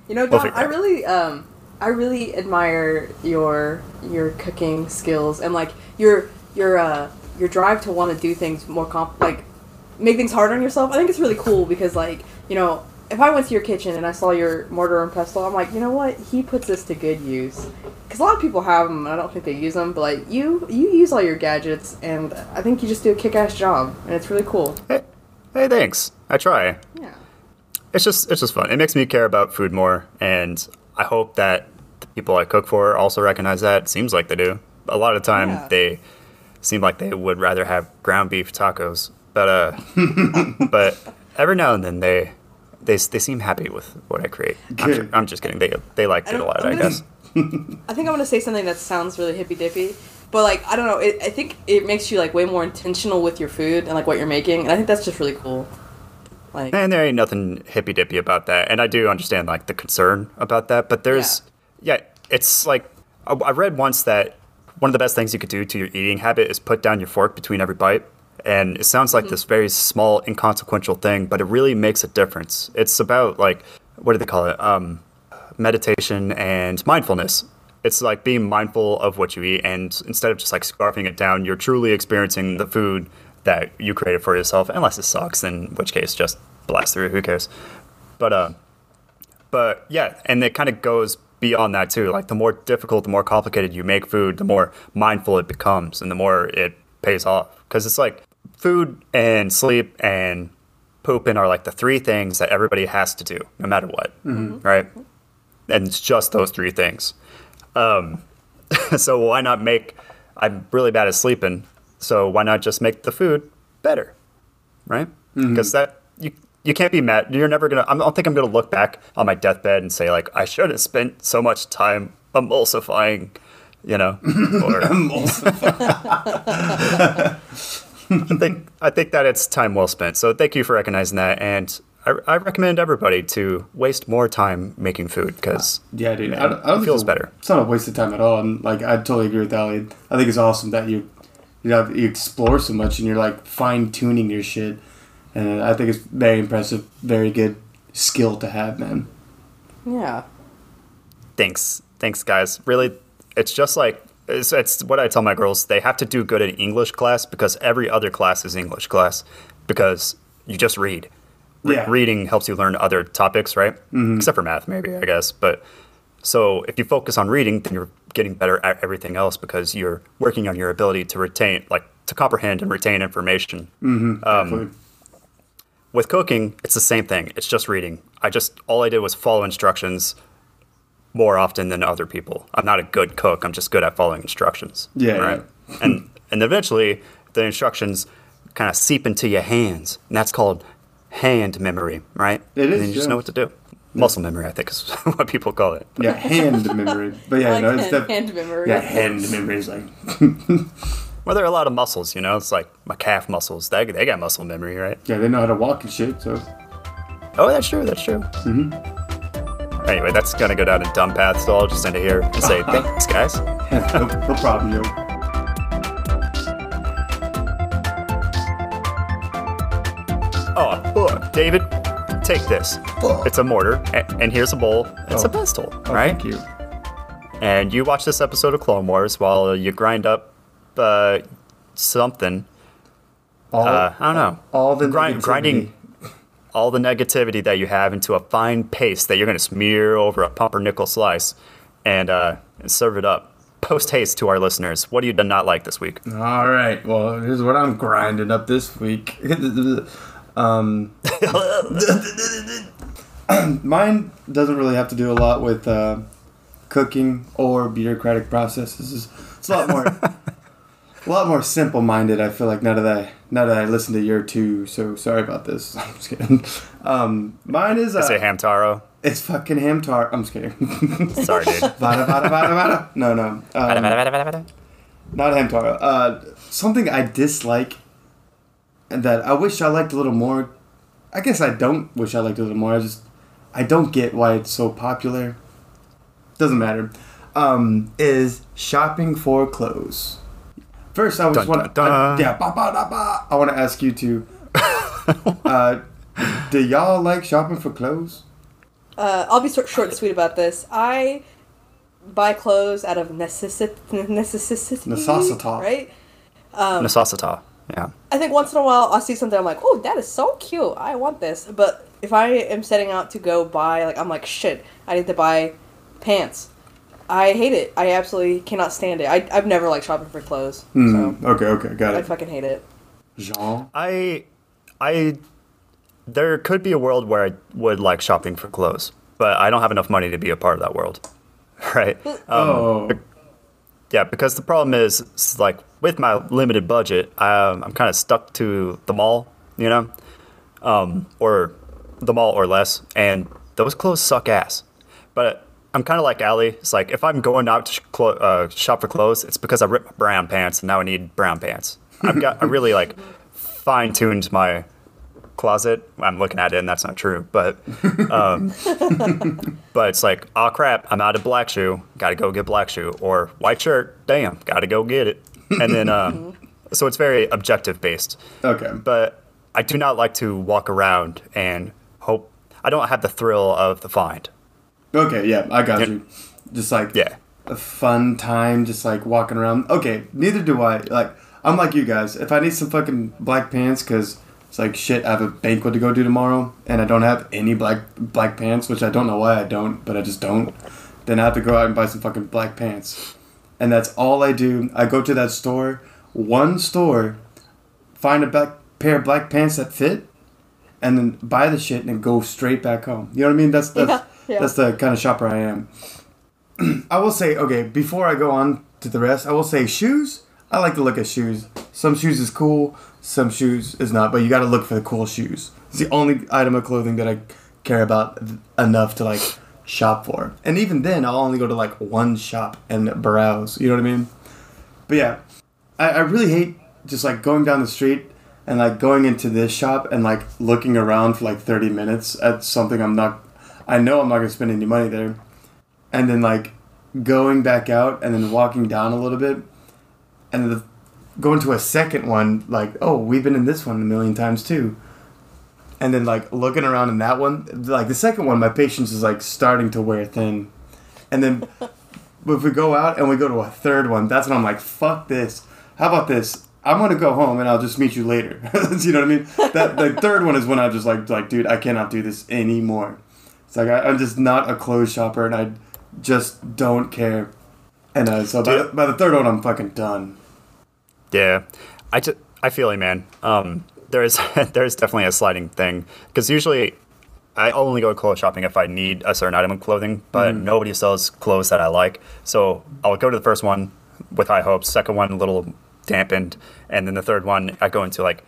B: You know,
C: We'll
B: Don, I really, um, I really admire your your cooking skills and like your your uh your drive to want to do things more comp like make things harder on yourself. I think it's really cool because like you know. If I went to your kitchen and I saw your mortar and pestle, I'm like, you know what? He puts this to good use. Because a lot of people have them, and I don't think they use them. But like you, you use all your gadgets, and I think you just do a kick-ass job, and it's really cool.
C: Hey, hey, thanks. I try.
B: Yeah.
C: It's just it's just fun. It makes me care about food more, and I hope that the people I cook for also recognize that. It seems like they do. A lot of the time,
B: Yeah.
C: they seem like they would rather have ground beef tacos, but uh, [LAUGHS] but every now and then they. They, they seem happy with what I create. I'm,
A: Good.
C: ju- I'm just kidding. They they liked it a
B: I'm-
C: lot,
B: I'm
C: I guess. [LAUGHS]
B: I think I'm gonna say something that sounds really hippy dippy, but like I don't know. It, I think it makes you like way more intentional with your food and like what you're making, and I think that's just really cool. Like
C: And there ain't nothing hippy dippy about that. And I do understand like the concern about that, but there's yeah, it's like I, I read once that one of the best things you could do to your eating habit is put down your fork between every bite. And it sounds like this very small, inconsequential thing, but it really makes a difference. It's about like what do they call it? Um, meditation and mindfulness. It's like being mindful of what you eat, and instead of just like scarfing it down, you're truly experiencing the food that you created for yourself. Unless it sucks, in which case, just blast through. Who cares? But uh, but yeah, and it kind of goes beyond that too. Like the more difficult, the more complicated you make food, the more mindful it becomes, and the more it pays off. Because it's like food and sleep and pooping are like the three things that everybody has to do, no matter what, right? And it's just those three things. Um, [LAUGHS] so why not make? I'm really bad at sleeping, so why not just make the food better, right? Because that you you can't be mad. You're never gonna. I don't think I'm gonna look back on my deathbed and say like I should have spent so much time emulsifying, you know. [LAUGHS] Or, [LAUGHS] [LAUGHS] I think I think that it's time well spent. So thank you for recognizing that, and I, I recommend everybody to waste more time making food because
A: Yeah, dude.
C: Man,
A: I, don't- I don't
C: it
A: think
C: feels
A: it's a-
C: better.
A: It's not a waste of time at all. And like, I totally agree with Ali. I think it's awesome that you, you know, you explore so much and you're like fine tuning your shit. And I think it's very impressive, very good skill to have, man.
B: yeah,
C: thanks thanks guys really it's just like it's, it's what i tell my girls they have to do good in english class because every other class is english class because you just read Re-
A: Yeah.
C: reading helps you learn other topics right mm-hmm. except for math maybe i guess but so if you focus on reading then you're getting better at everything else because you're working on your ability to retain like to comprehend and retain information mm-hmm, um,
A: Definitely.
C: with cooking, it's the same thing. It's just reading. I just all I did was follow instructions more often than other people. I'm not a good cook. I'm just good at following instructions.
A: Yeah,
C: Right. and and eventually the instructions kind of seep into your hands, and that's called hand memory, right?
A: It
C: And
A: is,
C: then you just
A: yeah.
C: know what to do. Muscle memory, I think, is [LAUGHS] what people call it.
A: yeah, hand memory. But yeah, [LAUGHS]
B: I
A: no, it's
B: hand,
A: def-
B: hand memory.
A: Yeah, hand memory is like, [LAUGHS]
C: Well, there are a lot of muscles, you know. It's like my calf muscles. They they got muscle memory, right?
A: yeah, they know how to walk and shit. So
C: Oh, that's true. That's true.
A: Mm-hmm.
C: Anyway, that's gonna go down a dumb path, so I'll just end it here and say [LAUGHS] thanks, guys.
A: no, no problem, yo.
C: Oh, look, David, take this. It's a mortar, and here's a bowl. It's
A: Oh.
C: a pestle,
A: Oh,
C: right?
A: Thank you.
C: And you watch this episode of Clone Wars while you grind up uh, something.
A: All,
C: Uh, I don't know.
A: all the
C: Grind, grinding all the negativity that you have into a fine paste that you're going to smear over a pumpernickel slice and, uh, and serve it up. Post haste to our listeners. What do you not like this week?
A: All right. Well, here's what I'm grinding up this week. [LAUGHS] um, [LAUGHS] mine doesn't really have to do a lot with uh, cooking or bureaucratic processes. It's a lot more, [LAUGHS] a lot more simple-minded. I feel like now that I now that I listened to your two, so sorry about this. [LAUGHS] I'm just kidding. Um, mine is
C: I say
A: uh,
C: Hamtaro.
A: it's fucking ham tart. I'm just kidding. [LAUGHS]
C: Sorry, dude.
A: Vada, vada, vada, vada. No, no. Um, Not ham taro. Uh, something I dislike and that I wish I liked a little more. I guess I don't wish I liked it a little more. I just I don't get why it's so popular. Doesn't matter. Um, is shopping for clothes. First, I just
C: Dun,
A: want
C: dun, dun.
A: yeah, ba, ba, da, ba. I want to ask you to [LAUGHS] uh, do y'all like shopping for clothes?
B: Uh, I'll be short, short and sweet about this. I buy clothes out of necessity, necessity,
A: Necessity.
B: right?
C: Um, Necessita. Yeah.
B: I think once in a while I'll see something I'm like, oh, that is so cute. I want this. But if I am setting out to go buy, like, I'm like, shit, I need to buy pants. I hate it. I absolutely cannot stand it. I, I've never liked shopping for clothes.
A: Hmm,
B: So
A: okay, okay, got
B: I
A: it.
B: I fucking hate it.
A: Jean?
C: I, I, there could be a world where I would like shopping for clothes, but I don't have enough money to be a part of that world, [LAUGHS] right? Um,
A: oh.
C: yeah, because the problem is, is like with my limited budget, um, I'm kind of stuck to the mall, you know, um, or the mall or less, and those clothes suck ass. But I'm kind of like Ali. It's like if I'm going out to sh- clo- uh, shop for clothes, it's because I ripped my brown pants and now I need brown pants. I've got I really like fine tuned my closet. I'm looking at it and that's not true, but um, [LAUGHS] but it's like oh crap, I'm out of black shoe, got to go get black shoe or white shirt. Damn, got to go get it. And then um, [LAUGHS] so it's very objective based
A: Okay.
C: but I do not like to walk around and hope. I don't have the thrill of the find.
A: Okay, yeah, I got
C: Yep.
A: you. Just like
C: Yeah.
A: a fun time, just like walking around. Okay, neither do I. Like, I'm like you guys. If I need some fucking black pants, because it's like shit, I have a banquet to go to tomorrow, and I don't have any black black pants, which I don't know why I don't, but I just don't. Then I have to go out and buy some fucking black pants, and that's all I do. I go to that store, one store, find a black pair of black pants that fit, and then buy the shit and then go straight back home. You know what I mean? That's that's
B: Yeah,
A: that's the kind of shopper I am. [CLEARS THROAT] I will say, okay, before I go on to the rest, I will say shoes. I like to look at shoes. Some shoes is cool, some shoes is not, but you got to look for the cool shoes. It's the only item of clothing that I care about enough to like shop for. And even then, I'll only go to like one shop and browse. You know what I mean? But yeah, I, I really hate just like going down the street and like going into this shop and like looking around for like 30 minutes at something I'm not, I know I'm not gonna spend any money there. And then like going back out and then walking down a little bit and the, going to a second one, like, oh, we've been in this one a million times too. And then like looking around in that one, like the second one, my patience is like starting to wear thin. And then [LAUGHS] if we go out and we go to a third one, that's when I'm like, fuck this. How about this? I'm gonna go home and I'll just meet you later. [LAUGHS] you know what I mean? That the third one is when I just like like, dude, I cannot do this anymore. It's like I, I'm just not a clothes shopper and I just don't care. And uh, so by, by the third one, I'm fucking done.
C: Yeah, I just I feel you, man. Um, there is [LAUGHS] there is definitely a sliding thing because usually I only go clothes shopping if I need a certain item of clothing, but nobody sells clothes that I like. So I'll go to the first one with high hopes, second one a little dampened, and then the third one I go into like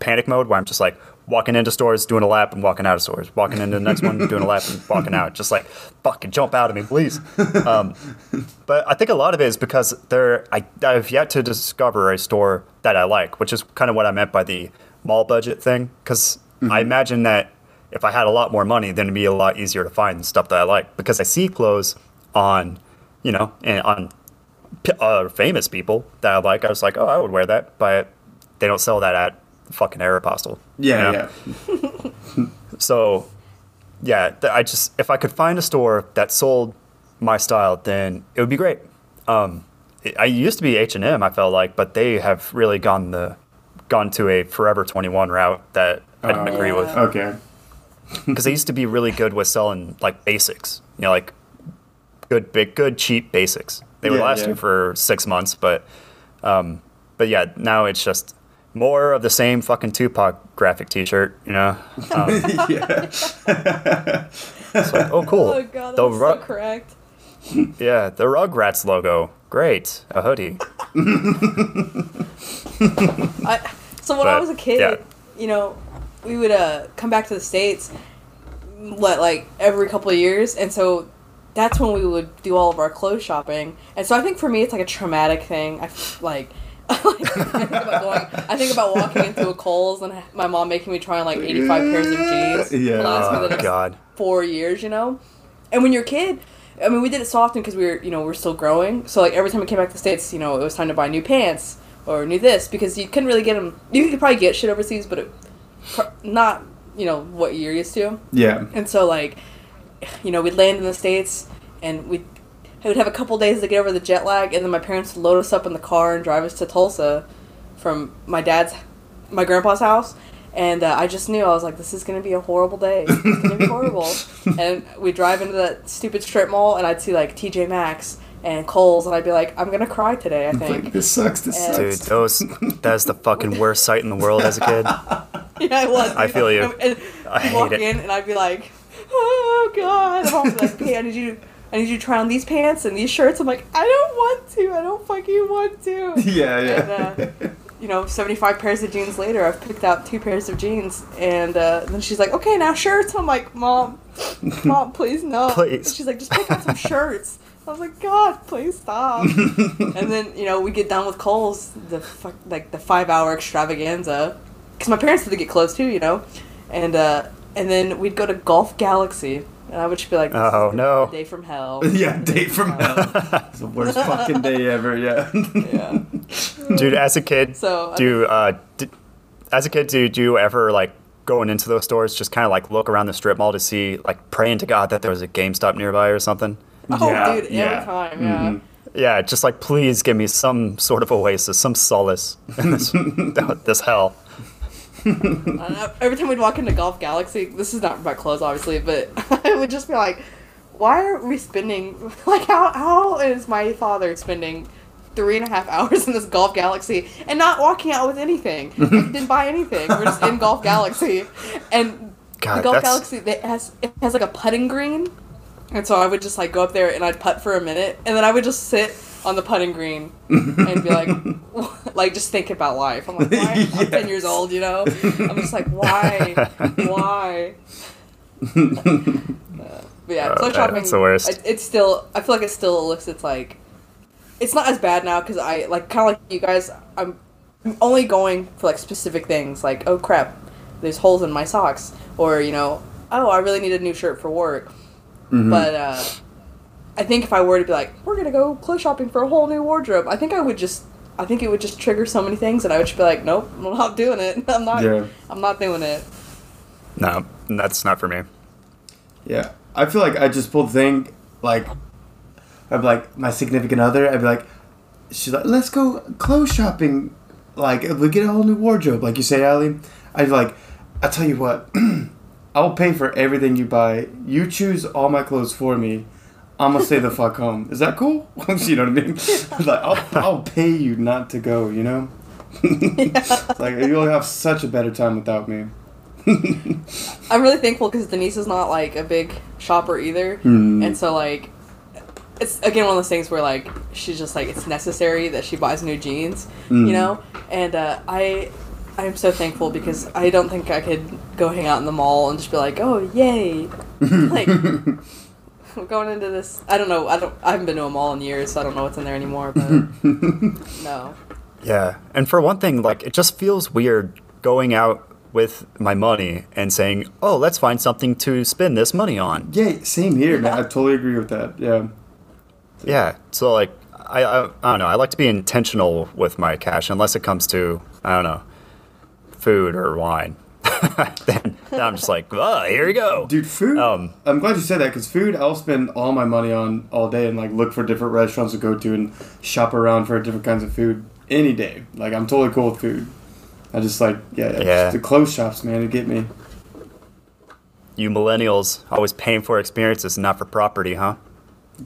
C: panic mode where I'm just like walking into stores, doing a lap, and walking out of stores, walking into the next one, doing a lap, and walking out, just like fucking jump out of me, please. Um, but I think a lot of it is because there I, I've yet to discover a store that I like, which is kind of what I meant by the mall budget thing. Because I imagine that if I had a lot more money, then it'd be a lot easier to find stuff that I like. Because I see clothes on, you know, and on uh, famous people that I like. I was like, oh, I would wear that, but they don't sell that at fucking Aeropostale.
A: Yeah,
C: you know?
A: yeah. [LAUGHS]
C: So, yeah, I just if I could find a store that sold my style, then it would be great. Um, it- I used to be H and M. I felt like, but they have really gone the gone to a Forever Twenty One route that I didn't
A: Oh.
C: agree with
A: Okay. [LAUGHS]
C: because they used to be really good with selling like basics. You know, like good, big, good, cheap basics. They would
A: Yeah,
C: last
A: yeah.
C: you for six months, but um, but yeah, now it's just more of the same fucking Tupac graphic T-shirt. You know, [LAUGHS] um,
A: yeah.
C: it's like, oh cool. [LAUGHS]
B: Oh god,
C: the
B: that's
C: Ru-
B: so correct.
C: yeah, the Rugrats logo, great, a hoodie.
B: I, so when I was a kid,
C: yeah.
B: you know, we would uh, come back to the states, what like every couple of years, and so that's when we would do all of our clothes shopping. And so I think for me, it's like a traumatic thing. I f- like. I think about going. I think about walking into a Kohl's and my mom making me try on like eighty-five pairs of jeans. [LAUGHS]
A: Yeah.
B: last me
C: Oh
B: the
C: God.
B: four years, you know. And when you're a kid, I mean, we did it so often because we were, you know, we're still growing. So like every time we came back to the states, you know, it was time to buy new pants or new this because you couldn't really get them. You could probably get shit overseas, but it, not you know what you're used to.
A: Yeah.
B: And so like, you know, we'd land in the states, and we would have a couple days to get over the jet lag, and then my parents would load us up in the car and drive us to Tulsa from my dad's, my grandpa's house. And uh, I just knew I was like, this is gonna be a horrible day. It's gonna be horrible. [LAUGHS] and we drive into that stupid strip mall, and I'd see like TJ Maxx and Kohl's, and I'd be like, I'm gonna cry today. I
A: Like,
B: think.
A: this sucks. This
B: And-
C: Dude,
A: sucks.
C: those that's the fucking worst sight in the world as a kid. [LAUGHS]
B: yeah, it was.
C: I feel you.
B: And, and
C: I
B: I'd walk
C: it.
B: in, and I'd be like, oh god. And I'd be like, hey, I need you. I need you to try on these pants and these shirts. I'm like, I don't want to. I don't fucking want to. [LAUGHS]
A: Yeah, yeah.
B: And, uh, you know, 75 pairs of jeans later, I've picked out two pairs of jeans. And uh, then she's like, okay, now shirts. I'm like, Mom, Mom, [LAUGHS] please no.
C: Please.
B: And she's like, just pick out some shirts. I was like, God, please stop. [LAUGHS] and then, you know, we get done with Kohl's, the fuck, like the five hour extravaganza. Because my parents had to get clothes too, you know? And, uh, and then we'd go to Golf Galaxy. And I would just be like,
C: Oh, no.
B: day from hell. [LAUGHS]
A: yeah, day, from hell. It's the worst [LAUGHS] fucking day ever. Yeah.
B: yeah.
C: Dude, as a kid,
B: So, I
C: do uh, d as a kid, do, do you ever like going into those stores, just kind of like look around the strip mall to see, like praying to God that there was a GameStop nearby or something?
B: Oh,
A: Yeah,
B: dude, every
A: yeah.
B: time, yeah.
A: Mhm.
C: Yeah, just like please give me some sort of oasis, some solace in this [LAUGHS] this hell. [LAUGHS]
B: Uh, every time we'd walk into Golf Galaxy, this is not about clothes, obviously, but [LAUGHS] I would just be like, why are we spending, [LAUGHS] like, how, how is my father spending three and a half hours in this Golf Galaxy and not walking out with anything? Didn't buy anything. We're just in Golf Galaxy. And
C: God,
B: the Golf
C: that's-
B: Galaxy, it has, it has like a putting green. And so I would just like go up there and I'd putt for a minute, and then I would just sit on the putting green and be like, [LAUGHS] like just think about life. I'm like, why? I'm ten years old, you know. I'm just like, why, [LAUGHS] why? Uh, but yeah, clothes shopping.
C: that's the worst.
B: it- It's still. I feel like it still looks. It's like. It's not as bad now because I like kind of like you guys. I'm I'm only going for like specific things like oh crap, there's holes in my socks or you know oh I really need a new shirt for work. But uh, I think if I were to be like we're gonna go clothes shopping for a whole new wardrobe, I think I would just. I think it would just trigger so many things, and I would just be like, "Nope, I'm not doing it. [LAUGHS] I'm not.
A: Yeah.
B: I'm not doing it."
C: No, that's not for me.
A: Yeah, I feel like I just pulled the thing like I'd be like my significant other. I'd be like, she's like, let's go clothes shopping. Like we get a whole new wardrobe, like you say, Ali. I'd be like, I tell you what, [CLEARS THROAT] I'll pay for everything you buy. You choose all my clothes for me. I'm gonna stay the fuck home. Is that cool? [LAUGHS] you know what I mean? [LAUGHS] like I'll, I'll pay you not to go. You know? [LAUGHS] Like you'll have such a better time without me.
B: I'm really thankful because Denise is not like a big shopper either,
A: Hmm.
B: and so like, it's again one of those things where like she's just like it's necessary that she buys new jeans,
A: Hmm.
B: you know, and uh, I. I'm so thankful because I don't think I could go hang out in the mall and just be like, "Oh, yay!" like, we're going into this. I don't know. I don't. I haven't been to a mall in years, so I don't know what's in there anymore. But [LAUGHS] no,
C: Yeah, and for one thing, like it just feels weird going out with my money and saying, "Oh, let's find something to spend this money on."
A: Yeah, same here, man. I totally agree with that. Yeah.
C: Yeah, so like I, I I don't know. I like to be intentional with my cash, unless it comes to I don't know, food or wine. [LAUGHS] then, then I'm just like, oh, here you go.
A: Dude, food.
C: Um,
A: I'm glad you said that because food, I'll spend all my money on all day and like look for different restaurants to go to and shop around for different kinds of food any day. Like I'm totally cool with food. I just like yeah,
C: Yeah.
A: the clothes shops, man, to get me.
C: You millennials always paying for experiences, not for property, huh?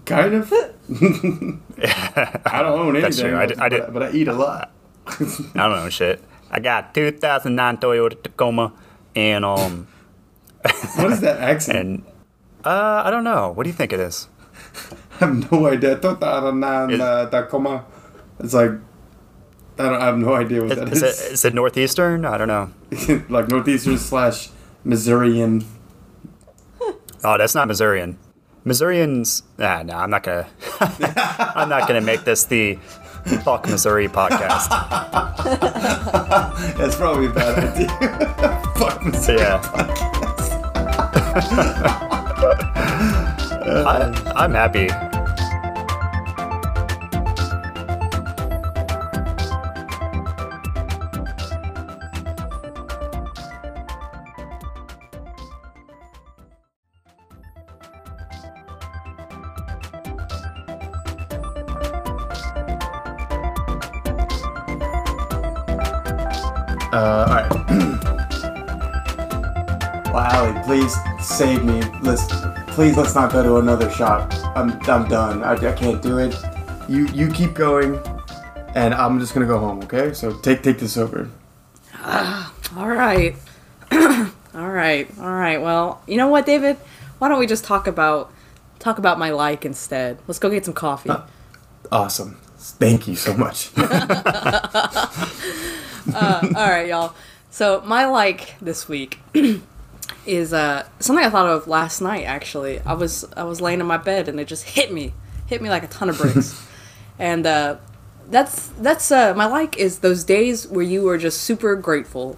A: Kind of. It. [LAUGHS] [LAUGHS] I don't own anything,
C: That's true. I
A: but,
C: did- I
A: but, but I eat a lot.
C: I don't know shit. I got 2009 Toyota Tacoma, and um, [LAUGHS]
A: what is that accent?
C: and uh, I don't know. What do you think it is? [LAUGHS]
A: I have no idea. Totaranan,
C: Is-
A: uh, Tacoma. It's like I don't. I have no idea what
C: Is,
A: that
C: is
A: is.
C: it is it northeastern? I don't know. [LAUGHS]
A: like northeastern slash Missourian.
C: Oh, that's not Missourian. Missourians. Ah, no, I'm not gonna. I'm not gonna make this the fuck Missouri podcast. [LAUGHS]
A: That's probably a bad idea. [LAUGHS] Fuck
C: So
A: Missouri.
C: yeah. I, I'm happy.
A: Please let's not go to another shop. I'm I'm done. I, I can't do it. You you keep going, and I'm just gonna go home. Okay? So take take this over.
B: Ah, all right. [CLEARS THROAT] all right. All right. Well, you know what, David? Why don't we just talk about talk about my like instead? Let's go get some coffee.
A: Uh, awesome. Thank you so much. [LAUGHS] [LAUGHS]
B: Uh, all right, y'all. So my like this week [CLEARS THROAT] is uh something I thought of last night. Actually, I was I was laying in my bed and it just hit me, hit me like a ton of bricks, [LAUGHS] and uh, that's that's uh my like is those days where you are just super grateful.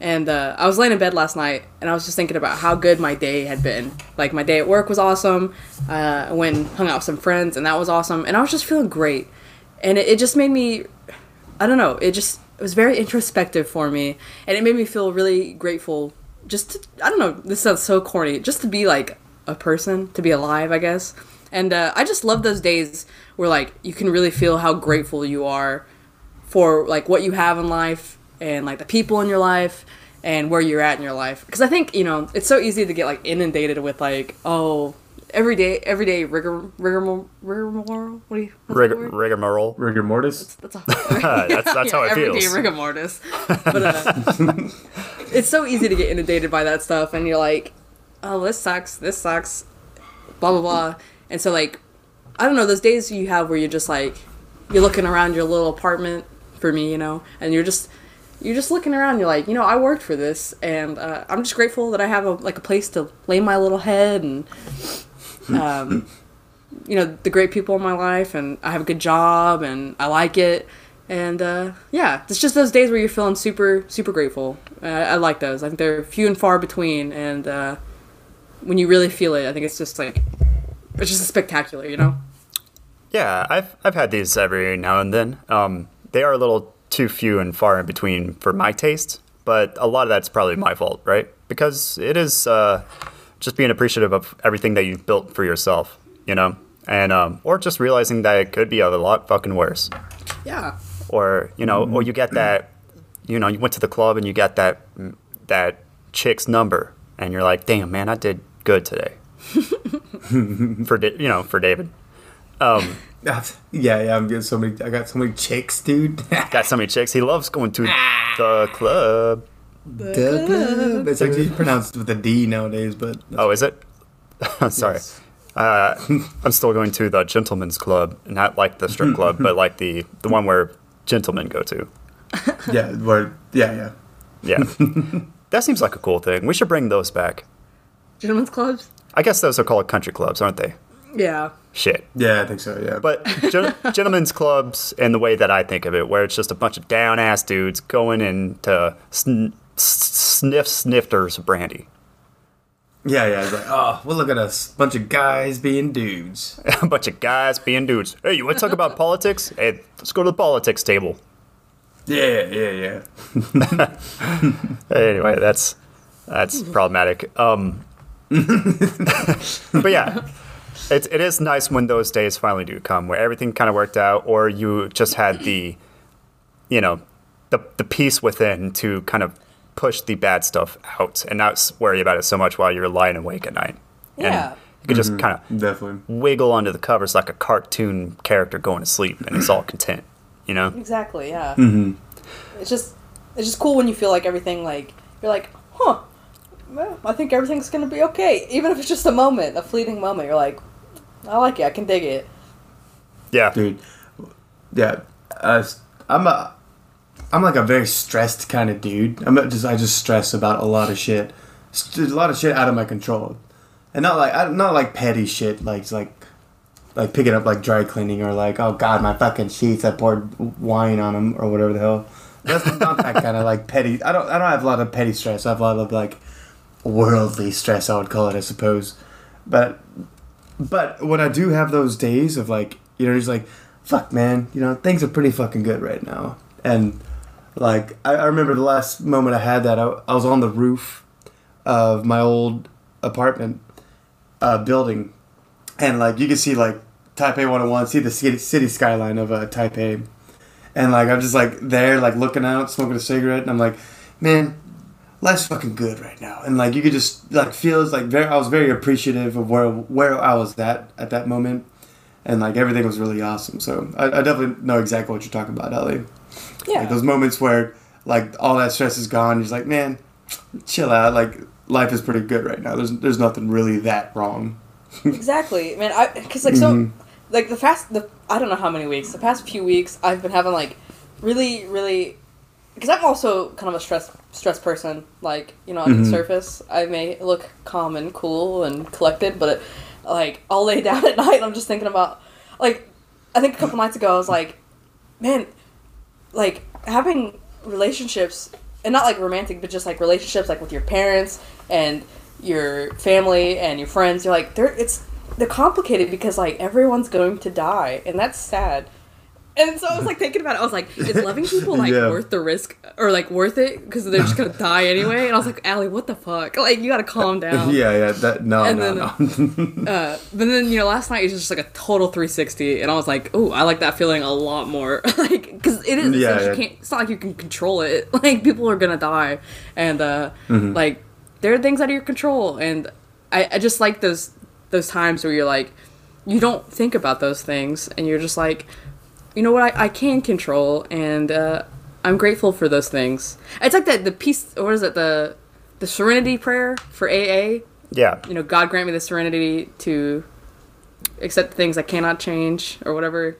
B: And uh, I was laying in bed last night, and I was just thinking about how good my day had been. Like my day at work was awesome. Uh, I went and hung out with some friends, and that was awesome. And I was just feeling great, and it, it just made me I don't know. It just it was very introspective for me, and it made me feel really grateful. Just to, I don't know. This sounds so corny. Just to be like a person, to be alive, I guess. And uh, I just love those days where like you can really feel how grateful you are for like what you have in life and like the people in your life and where you're at in your life. Because I think you know it's so easy to get like inundated with like oh every day every day rigor rigor rigor what do you what's the
C: Rig-
B: word?
A: Rigor mortis.
B: That's, a, [LAUGHS]
C: That's- that's how it [LAUGHS]
B: everyday
C: feels.
B: rigor mortis. But uh, [LAUGHS] it's so easy to get inundated by that stuff, and you're like, oh, this sucks, this sucks, blah blah blah. And so like, I don't know, those days you have where you're just like, you're looking around your little apartment for me, you know, and you're just you're just looking around. You're like, you know, I worked for this, and uh, I'm just grateful that I have a like a place to lay my little head and. Um, you know the great people in my life and i have a good job and i like it and uh, yeah it's just those days where you're feeling super super grateful i like those i think they're few and far between and uh, when you really feel it i think it's just like it's just spectacular you know
C: Yeah, I've I've had these every now and then. Um, they are a little too few and far in between for my taste, but a lot of that's probably my fault, right? Because it is uh, just being appreciative of everything that you've built for yourself, you know, and um, or just realizing that it could be a lot fucking worse,
B: yeah
C: or you know, or you get that, you know, you went to the club and you got that that chick's number, and you're like, damn man, I did good today. [LAUGHS] for Da- you know, for David. Um,
A: yeah, yeah. I'm getting so many. I got so many chicks, dude.
C: got so many chicks. He loves going to [LAUGHS] the club.
A: Duh, club. It's actually pronounced with a D nowadays, but
C: Oh, is it? [LAUGHS] Sorry.
A: Yes.
C: Uh, [LAUGHS] I'm still going to the gentleman's club, not like the strip club, but like the the one where gentlemen go to. [LAUGHS]
A: yeah, where, yeah, yeah.
C: Yeah, that seems like a cool thing. We should bring those back.
B: gentlemen's clubs
C: I guess those are called country clubs, aren't they?
B: yeah
C: Shit.
A: Yeah, I think so. Yeah,
C: But gen- gentlemen's clubs, in the way that I think of it, where it's just a bunch of down ass dudes going into sn- s- sniff snifters of brandy.
A: yeah, yeah. It's like, oh, well, look at us, bunch of guys being dudes. [LAUGHS]
C: a bunch of guys being dudes. Hey, you want to talk about politics? Hey, let's go to the politics table.
A: Yeah, yeah, yeah. [LAUGHS]
C: Anyway, that's that's problematic. Um, [LAUGHS] but yeah, it, it is nice when those days finally do come, where everything kind of worked out, or you just had the, you know, the the peace within to kind of push the bad stuff out and not worry about it so much while you're lying awake at night.
B: Yeah.
C: And you could just kind of
A: Definitely.
C: wiggle under the covers like a cartoon character going to sleep, and it's all content. You know?
B: exactly yeah mm-hmm. it's just it's just cool when you feel like everything like you're like huh well, i think everything's gonna be okay even if it's just a moment a fleeting moment you're like i like it i can dig it
C: Yeah.
A: dude. Yeah, uh, I'm a, I'm like a very stressed kind of dude. I'm just I just stress about a lot of shit, a lot of shit out of my control, and not like not like petty shit like like like picking up like dry cleaning or like oh god my fucking sheets I poured wine on them or whatever the hell. That's not that kind of like petty. I don't I don't have a lot of petty stress. I have a lot of like worldly stress. I would call it I suppose, but but when I do have those days of like, you know, just like, fuck, man, you know, things are pretty fucking good right now. And like, I, I remember the last moment I had that, I, I was on the roof of my old apartment uh, building, and like, you could see like Taipei 101, see the city, city skyline of uh, Taipei. and like I'm just like there, like looking out, smoking a cigarette, and I'm like, man, life's fucking good right now, and like you could just like feels like very. I was very appreciative of where where I was at at that moment, and like everything was really awesome. So I, I definitely know exactly what you're talking about, Ellie.
B: Yeah.
A: Like those moments where like all that stress is gone. You're like, man, chill out. Like life is pretty good right now. There's there's nothing really that wrong. [LAUGHS]
B: Exactly, man. I because like so, mm-hmm. like the past the I don't know how many weeks. The past few weeks, I've been having like really, really because I'm also kind of a stress stress person. Like you know, on the mm-hmm. surface, I may look calm and cool and collected, but it, like I'll lay [LAUGHS] down at night. and I'm just thinking about like I think a couple nights ago I was like, man, like having relationships and not like romantic, but just like relationships like with your parents and your family and your friends. You're like they're it's they're complicated because like everyone's going to die and that's sad. And so I was like thinking about it. I was like, is loving people like [LAUGHS]
A: Yeah.
B: worth the risk or like worth it because they're just gonna [LAUGHS] die anyway? And I was like, Allie, what the fuck? Like you gotta calm [LAUGHS] down.
A: yeah, yeah. That no,
B: And
A: no,
B: then-
A: no.
B: Uh, but then you know, last night it was just like a total 360, and I was like, "Oh, I like that feeling a lot more." like, because it is,
A: Yeah,
B: yeah,
A: yeah.
B: you can't. It's not like you can control it. Like, people are gonna die, and uh,
A: Mm-hmm.
B: like there are things out of your control, and I, I just like those those times where you're like, you don't think about those things, and you're just like, you know what, I, I can control, and uh, I'm grateful for those things. It's like that the peace, or what is it the the Serenity prayer for AA
C: Yeah.
B: you know, God grant me the serenity to accept the things I cannot change or whatever.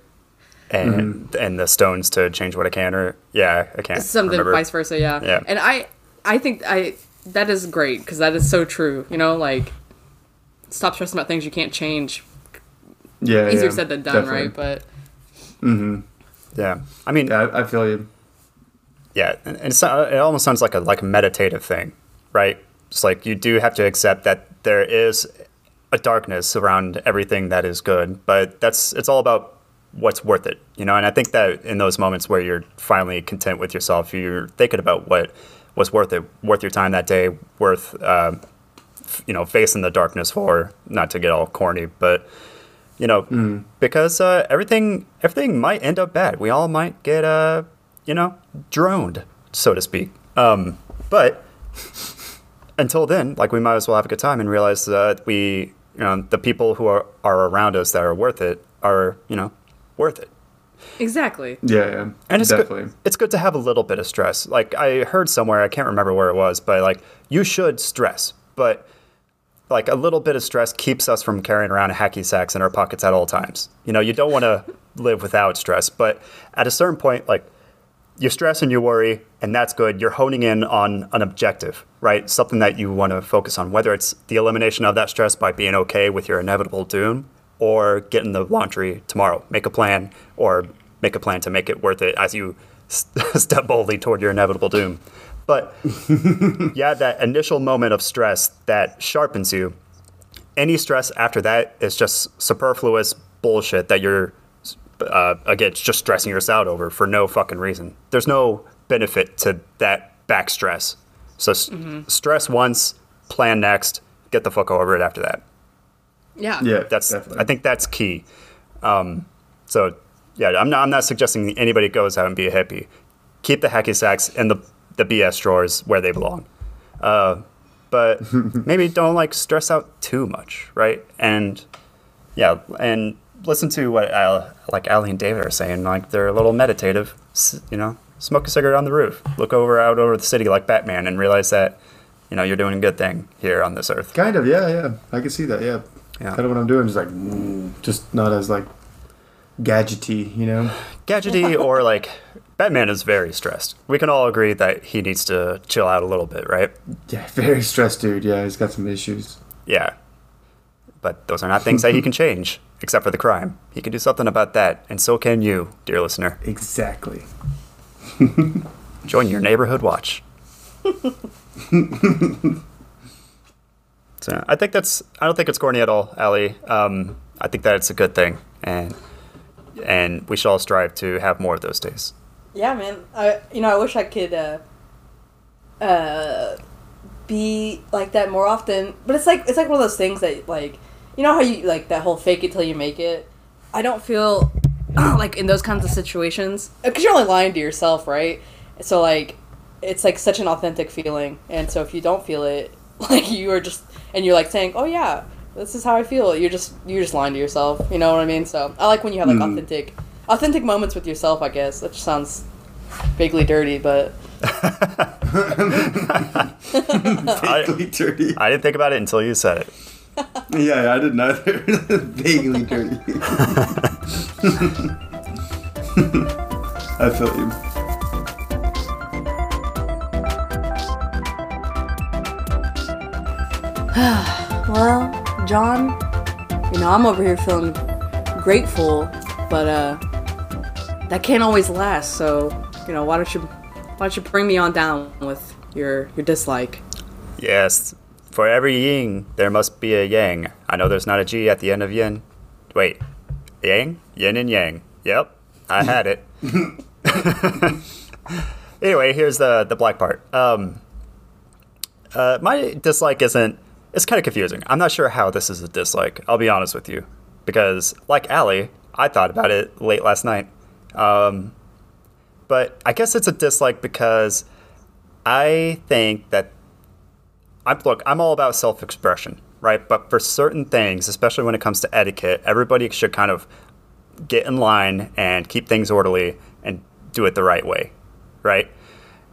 C: And and the stones to change what I can or yeah, I can't
B: Something
C: remember.
B: vice versa, yeah.
C: Yeah.
B: And I, I think I that is great because that is so true. You know, like stop stressing about things you can't change.
A: yeah,
B: Easier
A: yeah,
B: said than done,
A: definitely.
B: right? But
C: Yeah. I mean,
A: Yeah, I, I feel you.
C: Yeah, and and it almost sounds like a like a meditative thing, right? It's like you do have to accept that there is a darkness around everything that is good, but that's it's all about what's worth it, you know. And I think that in those moments where you're finally content with yourself, you're thinking about what was worth it, worth your time that day, worth uh, you know facing the darkness for. Not to get all corny, but you know, because uh, everything everything might end up bad. We all might get uh, you know, droned, so to speak. Um, but [LAUGHS] until then, like we might as well have a good time and realize that we, you know, the people who are, are around us that are worth it are, you know, worth it.
B: exactly.
A: Yeah, yeah.
C: And it's
A: definitely.
C: good. It's good to have a little bit of stress. Like I heard somewhere, I can't remember where it was, but like you should stress, but like a little bit of stress keeps us from carrying around hacky sacks in our pockets at all times. You know, you don't want to [LAUGHS] live without stress, but at a certain point, like you stress and you worry, and that's good. You're honing in on an objective, right? Something that you want to focus on, whether it's the elimination of that stress by being okay with your inevitable doom or getting the laundry tomorrow. Make a plan or make a plan to make it worth it as you [LAUGHS] step boldly toward your inevitable doom. But [LAUGHS] yeah, that initial moment of stress that sharpens you, any stress after that is just superfluous bullshit that you're uh, again just stressing yourself out over for no fucking reason. There's no benefit to that back stress. So s- stress once, plan next, get the fuck over it after that.
B: Yeah.
A: Yeah,
C: That's
A: definitely.
C: I think that's key. Um, so yeah, I'm not I'm not suggesting anybody goes out and be a hippie. Keep the hacky sacks in the the BS drawers where they belong. Uh, but [LAUGHS] maybe don't like stress out too much, right? And yeah, and listen to what Al, like Ali and David are saying. Like they're a little meditative. You know, smoke a cigarette on the roof, look over out over the city like Batman, and realize that you know you're doing a good thing here on this earth.
A: Kind of, yeah, yeah. I can see that, yeah.
C: Yeah.
A: Kind of what I'm doing, just like, just not as like gadgety, you know. [SIGHS]
C: gadgety or like Batman is very stressed. We can all agree that he needs to chill out a little bit, right?
A: Yeah, [LAUGHS] very stressed, dude. Yeah, he's got some issues.
C: Yeah. But those are not things that he can [LAUGHS] change, except for the crime. He can do something about that, and so can you, dear listener.
A: Exactly. [LAUGHS]
C: Join your neighborhood watch. so I think that's I don't think it's corny at all, Ali. Um, I think that it's a good thing, and and we should all strive to have more of those days.
B: Yeah, man. I you know I wish I could uh, uh, be like that more often. But it's like it's like one of those things that like you know how you like that whole fake it till you make it. I don't feel [CLEARS THROAT] like in those kinds of situations, because you're only lying to yourself, right? So like, it's like such an authentic feeling, and so if you don't feel it, [LAUGHS] like you are just, and you're like saying, "Oh yeah, this is how I feel," you're just you're just lying to yourself. You know what I mean? So I like when you have like
A: Mm.
B: authentic, authentic moments with yourself. I guess that just sounds vaguely dirty, but [LAUGHS]
A: Vaguely dirty.
C: I didn't think about it until you said it. [LAUGHS]
A: Yeah, yeah, I didn't either. [LAUGHS] Vaguely dirty. I feel you. [SIGHS]
B: Well, John, you know, I'm over here feeling grateful, but uh that can't always last. So, you know, why don't you why don't you bring me on down with your your dislike?
C: Yes. For every yin, there must be a yang. I know there's not a G at the end of yin. Wait. Yang? Yin and yang. Yep. I had it. [LAUGHS] anyway, here's the the black part. Um, uh, my dislike isn't. It's kind of confusing. I'm not sure how this is a dislike. I'll be honest with you, because like Allie, I thought about it late last night. Um, but I guess it's a dislike because I think that I'm look, I'm all about self-expression, right? But for certain things, especially when it comes to etiquette, everybody should kind of get in line and keep things orderly and do it the right way, right?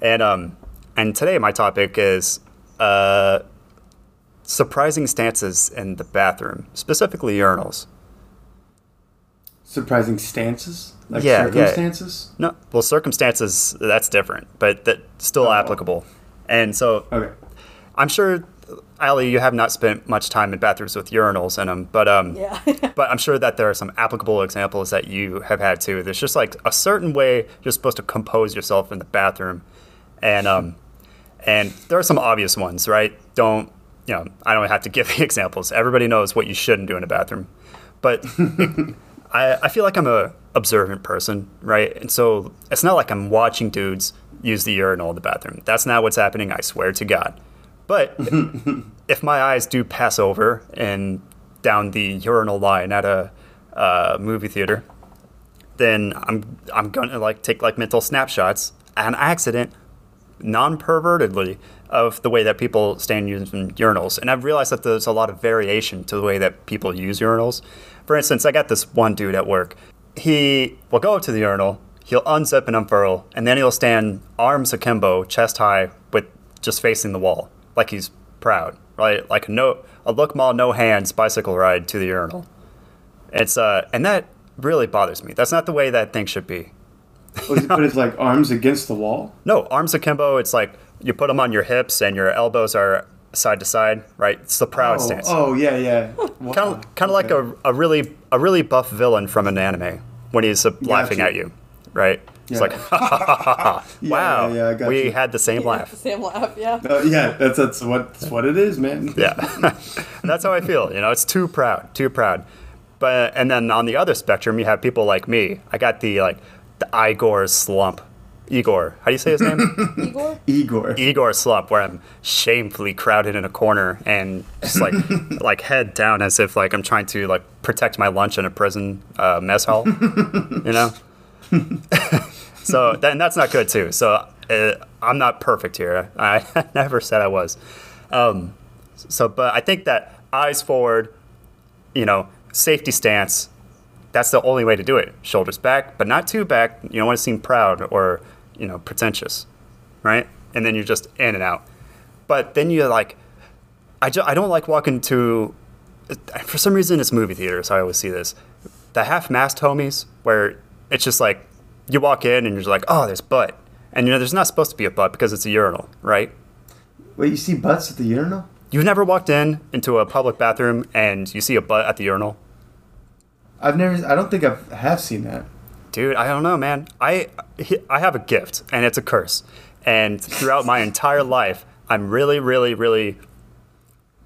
C: And um, and today my topic is uh, surprising stances in the bathroom, specifically urinals.
A: Surprising stances? Like
C: Yeah, yeah.
A: circumstances?
C: No, well, circumstances that's different, but that's still
A: Oh.
C: applicable. And so
A: Okay.
C: I'm sure, Ali, you have not spent much time in bathrooms with urinals in them, but um,
B: Yeah. [LAUGHS]
C: but I'm sure that there are some applicable examples that you have had too. There's just like a certain way you're supposed to compose yourself in the bathroom, and um, and there are some obvious ones, right? Don't you know? I don't have to give [LAUGHS] the examples. Everybody knows what you shouldn't do in a bathroom, but [LAUGHS] I I feel like I'm a observant person, right? And so it's not like I'm watching dudes use the urinal in the bathroom. That's not what's happening. I swear to God. But [LAUGHS] if my eyes do pass over and down the urinal line at a uh, movie theater, then I'm I'm gonna like take like mental snapshots on accident, non-pervertedly, of the way that people stand using urinals. And I've realized that there's a lot of variation to the way that people use urinals. For instance, I got this one dude at work. He will go up to the urinal, he'll unzip and unfurl, and then he'll stand arms akimbo, chest high, with just facing the wall, like he's proud, right? Like a no a look mall, no hands bicycle ride to the urinal. It's uh, and that really bothers me. That's not the way that thing should be.
A: Put his like arms against the wall?
C: No, arms akimbo. It's like you put them on your hips and your elbows are side to side, right? It's the proud
A: oh,
C: stance.
A: oh yeah, yeah.
C: kind of, kind of like a, a really a really buff villain from an anime when he's uh, laughing
A: you.
C: at you, right? It's like, ha, ha, ha, ha, ha. [LAUGHS]
A: Yeah,
C: wow,
A: yeah, yeah, I got
C: we
A: you.
C: had the same laugh.
B: The Same laugh, yeah.
A: Uh, yeah, that's that's what that's what it is, man. [LAUGHS]
C: Yeah, [LAUGHS] that's how I feel. You know, it's too proud, too proud. But and then on the other spectrum, you have people like me. I got the like the Igor slump. Igor, how do you say his name? [LAUGHS]
B: Igor?
A: Igor.
C: Igor slump, where I'm shamefully crowded in a corner and just like [LAUGHS] like head down as if like I'm trying to like protect my lunch in a prison uh, mess hall. you know. [LAUGHS] so then that's not good too. So uh, I'm not perfect here. I never said I was. Um, so, but I think that eyes forward, you know, safety stance. That's the only way to do it. Shoulders back, but not too back. You don't want to seem proud or you know pretentious, right? And then you're just in and out. But then you're like, I, ju- I don't like walking to. For some reason, it's movie theaters. I always see this. The half-mast homies, where it's just like you walk in and you're like, oh, there's butt, and you know there's not supposed to be a butt because it's a urinal, right?
A: Wait, you see butts at the urinal?
C: You've never walked in into a public bathroom and you see a butt at the urinal?
A: I've never. I don't think I have seen that.
C: Dude, I don't know, man. I I have a gift and it's a curse. And throughout my entire life, I'm really really really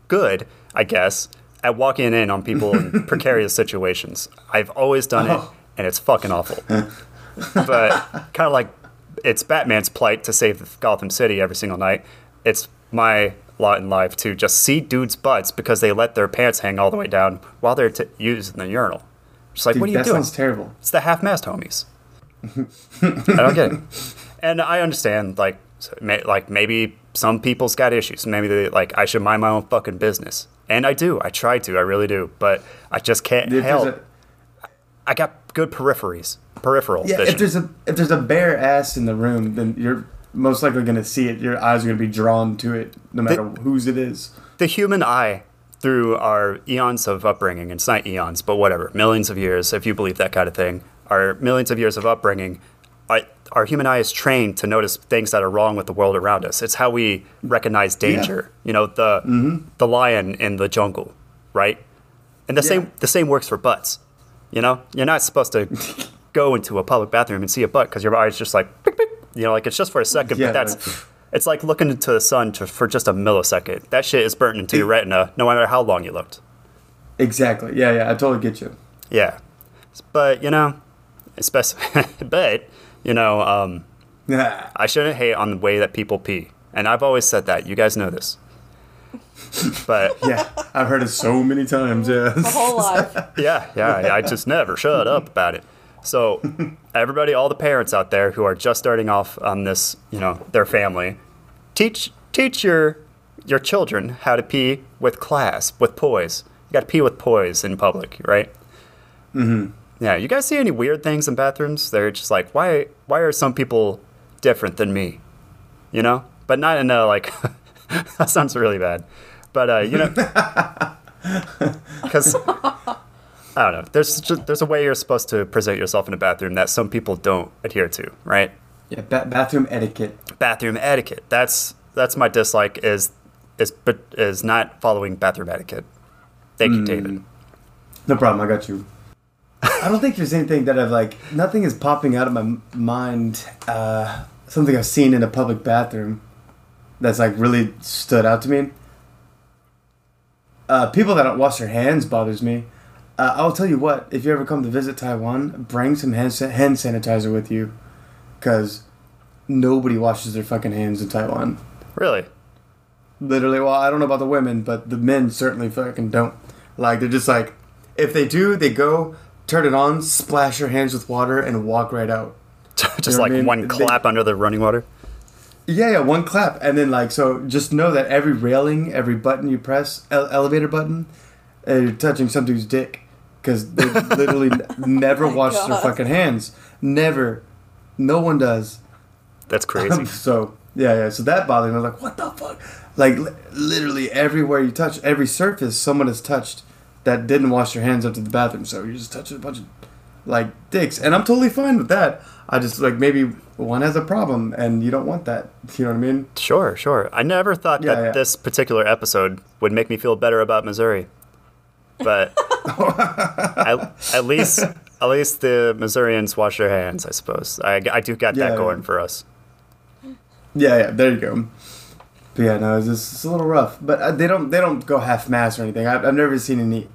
C: good, I guess, at walking in on people in [LAUGHS] precarious situations. I've always done it
A: Oh.
C: and it's fucking awful. but kind of like it's Batman's plight to save Gotham City every single night. It's my lot in life to just see dudes' butts because they let their pants hang all the way down while they're t- using the urinal. Just like,
A: Dude,
C: what are you
A: that
C: doing?
A: sounds terrible.
C: It's the half-mast homies. [LAUGHS] I don't get it. And I understand, like, so may, like maybe some people's got issues. Maybe they like I should mind my own fucking business, and I do. I try to. I really do. But I just can't
A: If
C: help.
A: a-
C: I got good peripheries, peripheral
A: Yeah,
C: vision.
A: if there's a if there's a bare ass in the room, then you're most likely going to see it. Your eyes are going to be drawn to it, no matter whose it is.
C: the human eye, through our eons of upbringing, and it's not eons, but whatever, millions of years, if you believe that kind of thing, our millions of years of upbringing, I, our human eye is trained to notice things that are wrong with the world around us. It's how we recognize danger. You know, the mm-hmm. the lion in the jungle, right? And the
A: Yeah.
C: same the same works for butts. You know, you're not supposed to [LAUGHS] go into a public bathroom and see a butt because your eye's just like, you know, like it's just for a second.
A: Yeah,
C: but that's it's like looking into the sun to, for just a millisecond. That shit is burnt into your retina, no matter how long you looked.
A: Exactly. Yeah, yeah. I totally get you.
C: Yeah, but you know, especially, [LAUGHS] but you know, um,
A: Yeah. [LAUGHS]
C: I shouldn't hate on the way that people pee, and I've always said that. You guys know this. But [LAUGHS]
A: Yeah, I've heard it so many times.
B: My
A: Yes.
B: whole life.
C: yeah, yeah, I just never shut up about it. So, [LAUGHS] everybody, all the parents out there who are just starting off on this, you know, their family, teach teach your your children how to pee with class, with poise. You got to pee with poise in public, right? Mm-hmm. Yeah. You guys see any weird things in bathrooms? They're just like, why why are some people different than me? You know, but not in a like. [LAUGHS] that sounds really bad, but uh, you know, [LAUGHS] because. I don't know. There's just, there's a way you're supposed to present yourself in a bathroom that some people don't adhere to, right?
A: Yeah, ba- bathroom etiquette.
C: Bathroom etiquette. That's that's my dislike is is but is not following bathroom etiquette. Thank you, David.
A: No problem. I got you. I don't think there's anything that I've like. Nothing is popping out of my mind. Uh, something I've seen in a public bathroom that's like really stood out to me. Uh, people that don't wash their hands bothers me. Uh, I'll tell you what. If you ever come to visit Taiwan, bring some hand, hand sanitizer with you, because nobody washes their fucking hands in Taiwan.
C: Really?
A: Literally, well, I don't know about the women, but the men certainly fucking don't. Like, they're just like, if they do, they go, turn it on, splash your hands with water, and walk right out. [LAUGHS]
C: just
A: know
C: like
A: I mean?
C: one
A: They-
C: clap under the running water.
A: Yeah, yeah, one clap. And then, like, so just know that every railing, every button you press, ele- elevator button, uh, you're touching somebody's dick. Because they literally [LAUGHS] n- never oh wash their fucking hands. Never. No one does.
C: That's um, crazy. [LAUGHS]
A: so yeah, yeah. So that bothered me. I was like, what the fuck? Like li- literally everywhere you touch, every surface someone has touched that didn't wash their hands up to the bathroom. So you're just touching a bunch of like dicks, and I'm totally fine with that. I just like maybe one has a problem, and you don't want that. [LAUGHS] You know what I mean?
C: sure, sure. I never thought
A: Yeah,
C: that
A: yeah.
C: this particular episode would make me feel better about Missouri, but at, at least at least the Missourians wash their hands. I suppose I, I do got
A: Yeah,
C: that
A: yeah.
C: going for us.
A: Yeah, yeah. There you go. But yeah, no, it's just it's a little rough. But uh, they don't they don't go half mass or anything. I've, I've never seen any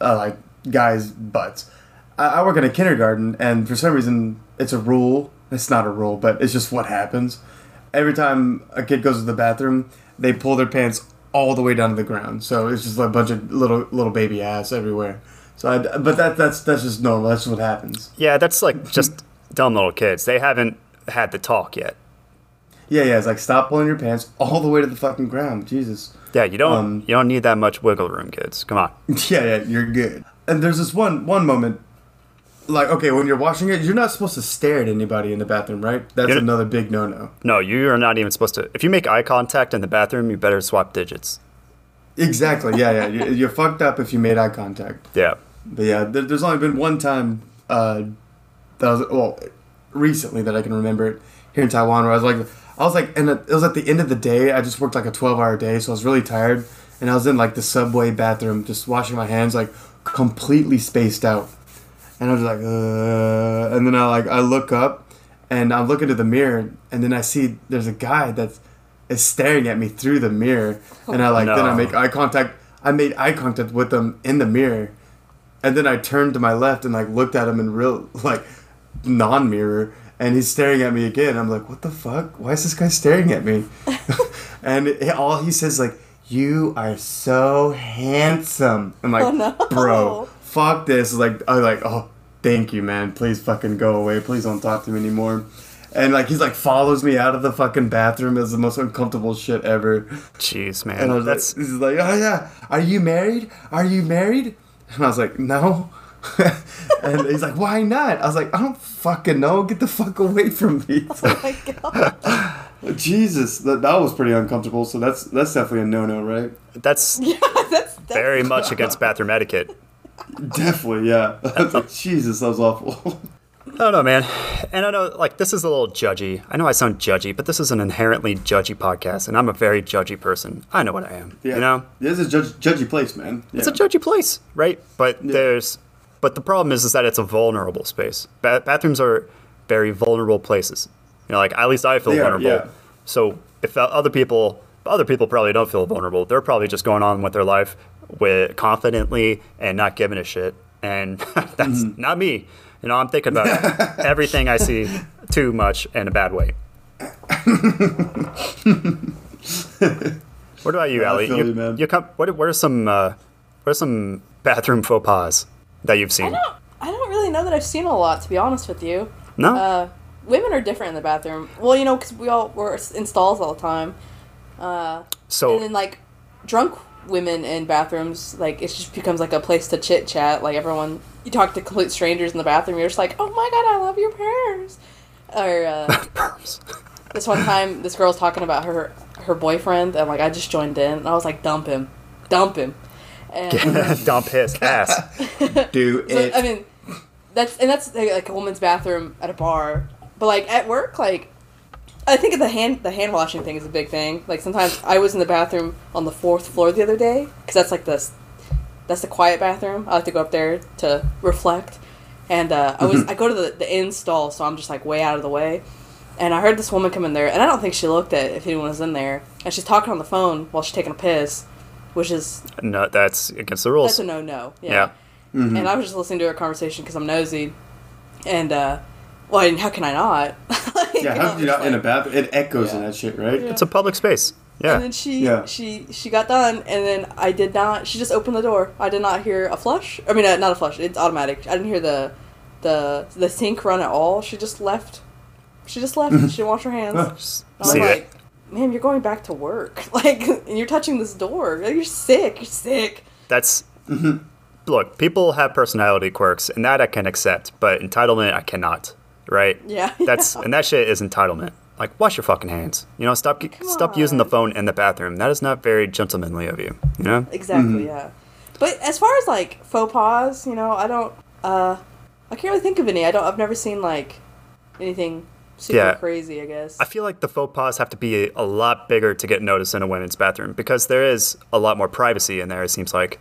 A: uh, like guys' butts. I, I work in a kindergarten, and for some reason it's a rule. It's not a rule, but it's just what happens. Every time a kid goes to the bathroom, they pull their pants all the way down to the ground. So it's just like a bunch of little little baby ass everywhere. So, I, but that that's that's just normal. That's what happens.
C: Yeah, that's like just [LAUGHS] dumb little kids. They haven't had the talk yet.
A: Yeah, yeah. It's like stop pulling your pants all the way to the fucking ground. Jesus.
C: Yeah, you don't
A: Um,
C: you don't need that much wiggle room, kids. Come on. [LAUGHS]
A: Yeah, yeah, you're good. And there's this one one moment, like okay, when you're washing it, you're not supposed to stare at anybody in the bathroom, right? That's
C: You're-
A: another big no no.
C: No, you are not even supposed to. If you make eye contact in the bathroom, you better swap digits.
A: Exactly. Yeah, yeah. You're, you're fucked up if you made eye contact.
C: Yeah.
A: But yeah, there, there's only been one time uh, that I was well recently that I can remember it here in Taiwan where I was like I was like and it was at the end of the day. I just worked like a 12 hour day, so I was really tired, and I was in like the subway bathroom just washing my hands like completely spaced out, and I was like, uh, and then I like I look up, and I'm looking to the mirror, and then I see there's a guy that's is staring at me through the mirror, and I like then I make eye contact. I made eye contact with him in the mirror, and then I turned to my left and like looked at him in real [LAUGHS] like non-mirror, and he's staring at me again. I'm like, what the fuck? Why is this guy staring at me? [LAUGHS] [LAUGHS] and it, all he says like, "You are so handsome." I'm like,
B: Oh, no.
A: bro, fuck this. Like I was like, oh, thank you, man. Please fucking go away. Please don't talk to me anymore. And like he's like follows me out of the fucking bathroom. It's the most uncomfortable shit ever.
C: Jeez, man.
A: And I was
C: That's
A: like, he's like, oh yeah, are you married? Are you married? And I was like, no. [LAUGHS] and he's like, why not? I was like, I don't fucking know. Get the fuck away from me. It's [LAUGHS] like,
B: Oh my god. [LAUGHS]
A: Jesus, that, that was pretty uncomfortable. So that's that's definitely a no no, right?
C: that's
B: Yeah, that's, that's
C: very much against bathroom etiquette.
A: Definitely, yeah. [LAUGHS] Jesus, that was awful.
C: I don't man. And I know, like, this is a little judgy. I know I sound judgy, but this is an inherently judgy podcast, and I'm a very judgy person. I know what I am.
A: Yeah.
C: You know,
A: this is a judge, judgy place, man. Yeah.
C: it's a judgy place, right? But there's, but the problem is, is that it's a vulnerable space. Ba- bathrooms are very vulnerable places. You know, like at least I feel
A: They are,
C: vulnerable.
A: yeah.
C: So if other people, other people probably don't feel vulnerable. They're probably just going on with their life with confidently and not giving a shit. And [LAUGHS] that's
A: Mm-hmm.
C: not me. You know, I'm thinking about [LAUGHS] everything I see too much in a bad way. [LAUGHS] what about you,
A: I
C: Ellie? You,
A: you, man.
C: you come. What, what are some uh, what are some bathroom faux pas that you've seen?
B: I don't, I don't really know that I've seen a lot, to be honest with you.
C: No.
B: Uh, women are different in the bathroom. Well, you know, because we all we're in stalls all the time. Uh,
C: so
B: and then like drunk women in bathrooms, like it just becomes like a place to chit chat. Like everyone, you talk to complete strangers in the bathroom. You're just like, oh my god, I love your purse. Or uh, [LAUGHS]
C: perms.
B: this one time, this girl's talking about her her boyfriend, and like I just joined in, and I was like, dump him, dump him. And [LAUGHS]
C: Dump his ass. [LAUGHS]
A: Do
B: So,
A: it.
B: I mean, that's and that's like, like a woman's bathroom at a bar, but like at work, like I think the hand the hand washing thing is a big thing. Like sometimes I was in the bathroom on the fourth floor the other day because that's like the that's the quiet bathroom. I like to go up there to reflect, and uh, I was I go to the the in stall, so I'm just like way out of the way. And I heard this woman come in there, and I don't think she looked at if anyone was in there. And she's talking on the phone while she's taking a piss, which is
C: no, that's against the rules.
B: that's a no no.
C: yeah.
A: Mm-hmm.
B: And I was just listening to her conversation because I'm nosy, and uh, well, and how can I not? [LAUGHS] Like,
A: yeah, how
B: I'm
A: could you
B: just
A: not in a
B: like-
A: bathroom? It echoes in that shit, right?
C: It's a public space. Yeah.
B: And then she
A: Yeah.
B: she she got done, and then I did not. She just opened the door. I did not hear a flush. I mean, uh, not a flush. It's automatic. I didn't hear the the the sink run at all. She just left. She just left. [LAUGHS] she didn't wash her hands. And I was
C: see
B: like,
C: that.
B: "Ma'am, you're going back to work. [LAUGHS] Like, and you're touching this door. You're sick. You're sick."
C: That's
A: Mm-hmm.
C: look. People have personality quirks, and that I can accept, but entitlement I cannot. Right?
B: Yeah, [LAUGHS]
C: That's
B: yeah.
C: and that shit is entitlement. Like, wash your fucking hands. You know, stop stop using the phone in the bathroom. That is not very gentlemanly of you. You know.
B: Exactly, yeah. But as far as like faux pas, you know, I don't uh I can't really think of any. I don't I've never seen like anything super
C: Yeah.
B: crazy, I guess.
C: I feel like the faux pas have to be a, a lot bigger to get noticed in a women's bathroom because there is a lot more privacy in there. It seems like.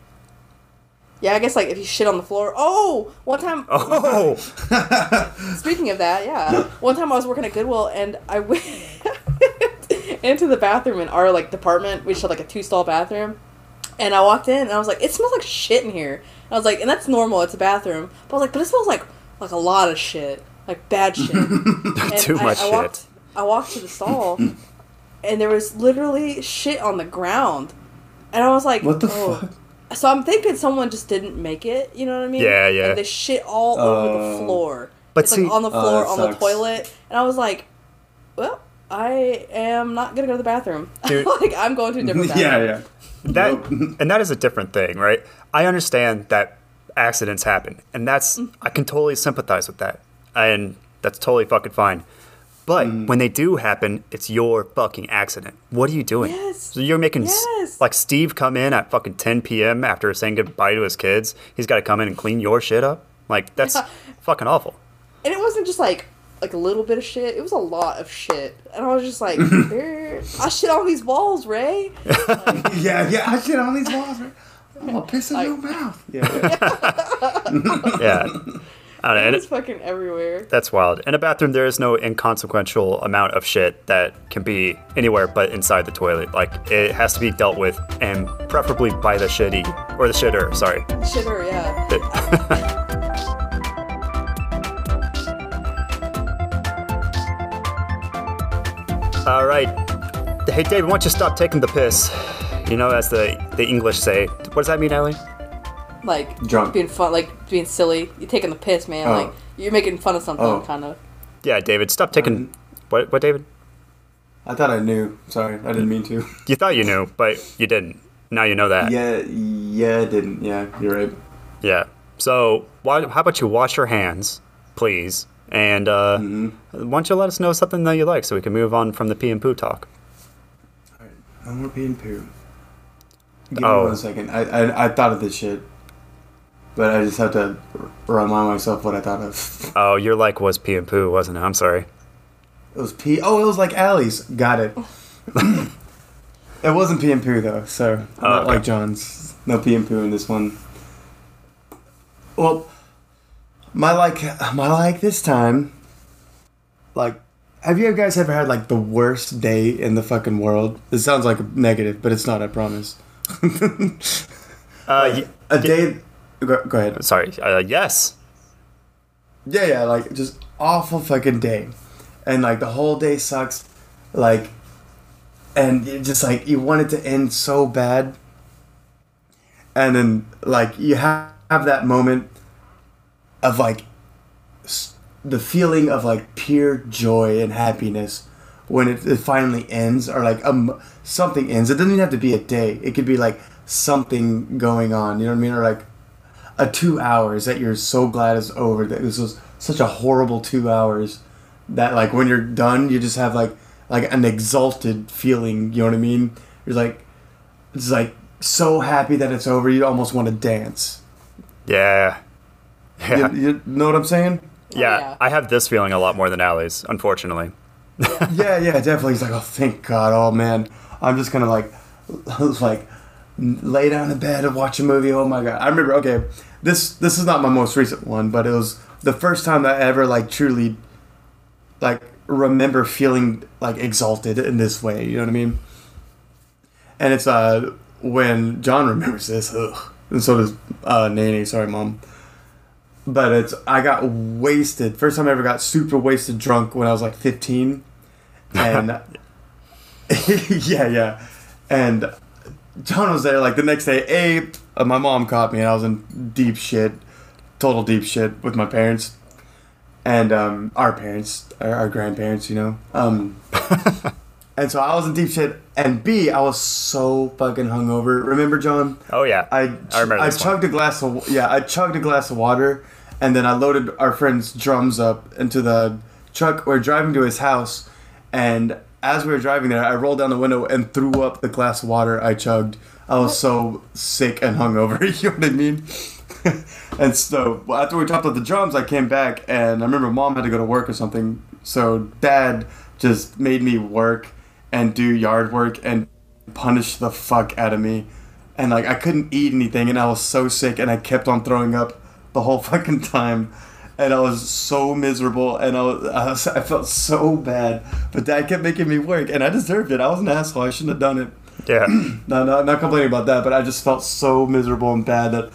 B: Yeah, I guess like if you shit on the floor. Oh, one time
C: Oh, [LAUGHS]
B: speaking of that, yeah. One time I was working at Goodwill and I [LAUGHS] went into the bathroom in our like department. We just had like a two stall bathroom. And I walked in and I was like, it smells like shit in here. And I was like, and that's normal, it's a bathroom. But I was like, but it smells like like a lot of shit. Like bad shit. [LAUGHS]
C: Too
B: I,
C: much
B: I Walked,
C: shit.
B: I walked to the stall and there was literally shit on the ground. And I was like,
A: What the
B: oh.
A: fuck?
B: So I'm thinking someone just didn't make it, you know what I mean?
C: Yeah, yeah.
B: Like they shit all over the
A: Oh.
B: floor.
C: But
B: it's
C: see-
B: like on the
A: Oh,
B: floor,
A: that
B: on the toilet. And I was like, well, I am not gonna go to the bathroom.
C: Dude. [LAUGHS]
B: like I'm going to a different [LAUGHS] bathroom.
A: yeah, yeah.
C: that [LAUGHS] and that is a different thing, right? I understand that accidents happen, and that's
B: Mm.
C: I can totally sympathize with that, and that's totally fucking fine. But
A: Mm.
C: when they do happen, it's your fucking accident. What are you doing?
B: Yes.
C: So you're making s-
B: Yes.
C: like Steve come in at fucking 10 p.m. after saying goodbye to his kids. He's got to come in and clean your shit up. Like [LAUGHS] that's
B: Yeah.
C: fucking awful.
B: And it wasn't just like like a little bit of shit. It was a lot of shit. And I was just like, [LAUGHS] "There- I shit on these walls, Ray. [LAUGHS]
A: Yeah, yeah. I shit on these walls. Right? I'm gonna piss in
B: I-
A: your mouth. Yeah, yeah.
C: Yeah. I don't know,
B: It
C: and
B: was
C: it-
B: fucking everywhere.
C: That's wild. In a bathroom, there is no inconsequential amount of shit that can be anywhere but inside the toilet. Like, it has to be dealt with, and preferably by the shitty, or the shitter, sorry.
B: Shitter, yeah. [LAUGHS]
C: All right. Hey, David, why don't you stop taking the piss? You know, as the, the English say. What does that mean, Ellie?
B: Like
A: Drunk.
B: being fun, like being silly. You're taking the piss, man.
A: Oh.
B: Like you're making fun of something,
A: Oh.
B: kind of.
C: Yeah, David, stop taking. What? What, David?
A: I thought I knew. Sorry, I didn't mean to.
C: You thought you knew, but you didn't. Now you know that.
A: Yeah, yeah, I didn't. Yeah, you're right.
C: Yeah. So, why, how about you wash your hands, please? And uh,
A: Mm-hmm.
C: why don't you let us know something that you like so we can move on from the pee and poo talk?
A: All right, no more pee and poo. Give
C: Oh.
A: me one second. I, I I thought of this shit, but I just have to remind myself what I thought of.
C: Oh, your like was pee and poo, wasn't it? I'm sorry.
A: It was pee. Oh, it was like Allie's. Got it. [LAUGHS] it wasn't pee and poo though, so
C: Oh,
A: not
C: okay.
A: like John's. No pee and poo in this one. Well, my like, my like this time. Like, have you guys ever had like the worst day in the fucking world? It sounds like a negative, but it's not. I promise. [LAUGHS]
C: Uh, y-
A: A day. Go, go ahead.
C: sorry. Uh, yes.
A: Yeah, yeah, like just awful fucking day, and like the whole day sucks, like, and just like you want it to end so bad, and then like you have have that moment of like s- the feeling of like pure joy and happiness when it, it finally ends or like um something ends. It doesn't even have to be a day. It could be like something going on. You know what I mean? Or like a two hours that you're so glad is over. That this was such a horrible two hours that like when you're done, you just have like like an exalted feeling. You know what I mean? You're like it's like so happy that it's over. You almost want to dance.
C: Yeah. Yeah.
A: You, you know what I'm saying?
C: yeah.
B: Oh, yeah.
C: I have this feeling a lot more than Allie's, unfortunately.
A: yeah, yeah, definitely. He's like, oh, thank God. Oh man, I'm just gonna like, [LAUGHS] like, lay down in bed and watch a movie. Oh my God. I remember. Okay, this this is not my most recent one, but it was the first time that I ever like truly, like, remember feeling like exalted in this way. You know what I mean? And it's uh when John remembers this, ugh, and so does uh Nene. Sorry, mom. But it's I got wasted. First time I ever got super wasted drunk when I was like 15 and [LAUGHS] [LAUGHS] yeah, yeah, and John was there like the next day. A, uh, my mom caught me, and I was in deep shit, total deep shit with my parents, and um, our parents, our, our grandparents, you know. Um, [LAUGHS] and so I was in deep shit, and B, I was so fucking hungover. Remember, John?
C: Oh, yeah.
A: I
C: I remember
A: I
C: this one.
A: chugged a glass of yeah, I chugged a glass of water, and then I loaded our friend's drums up into the truck. We're driving to his house, and as we were driving there, I rolled down the window and threw up the glass of water I chugged. I was so sick and hungover. [LAUGHS] you know what I mean? [LAUGHS] and so well, after we topped up the drums, I came back, and I remember mom had to go to work or something. So dad just made me work and do yard work and punish the fuck out of me and like I couldn't eat anything, and I was so sick, and I kept on throwing up the whole [LAUGHS] fucking time, and I was so miserable, and I was, I, was, I felt so bad, but Dad kept making me work, and I deserved it. I was an asshole. I shouldn't have done it.
C: Yeah. [CLEARS THROAT]
A: No, no, not complaining about that, but I just felt so miserable and bad that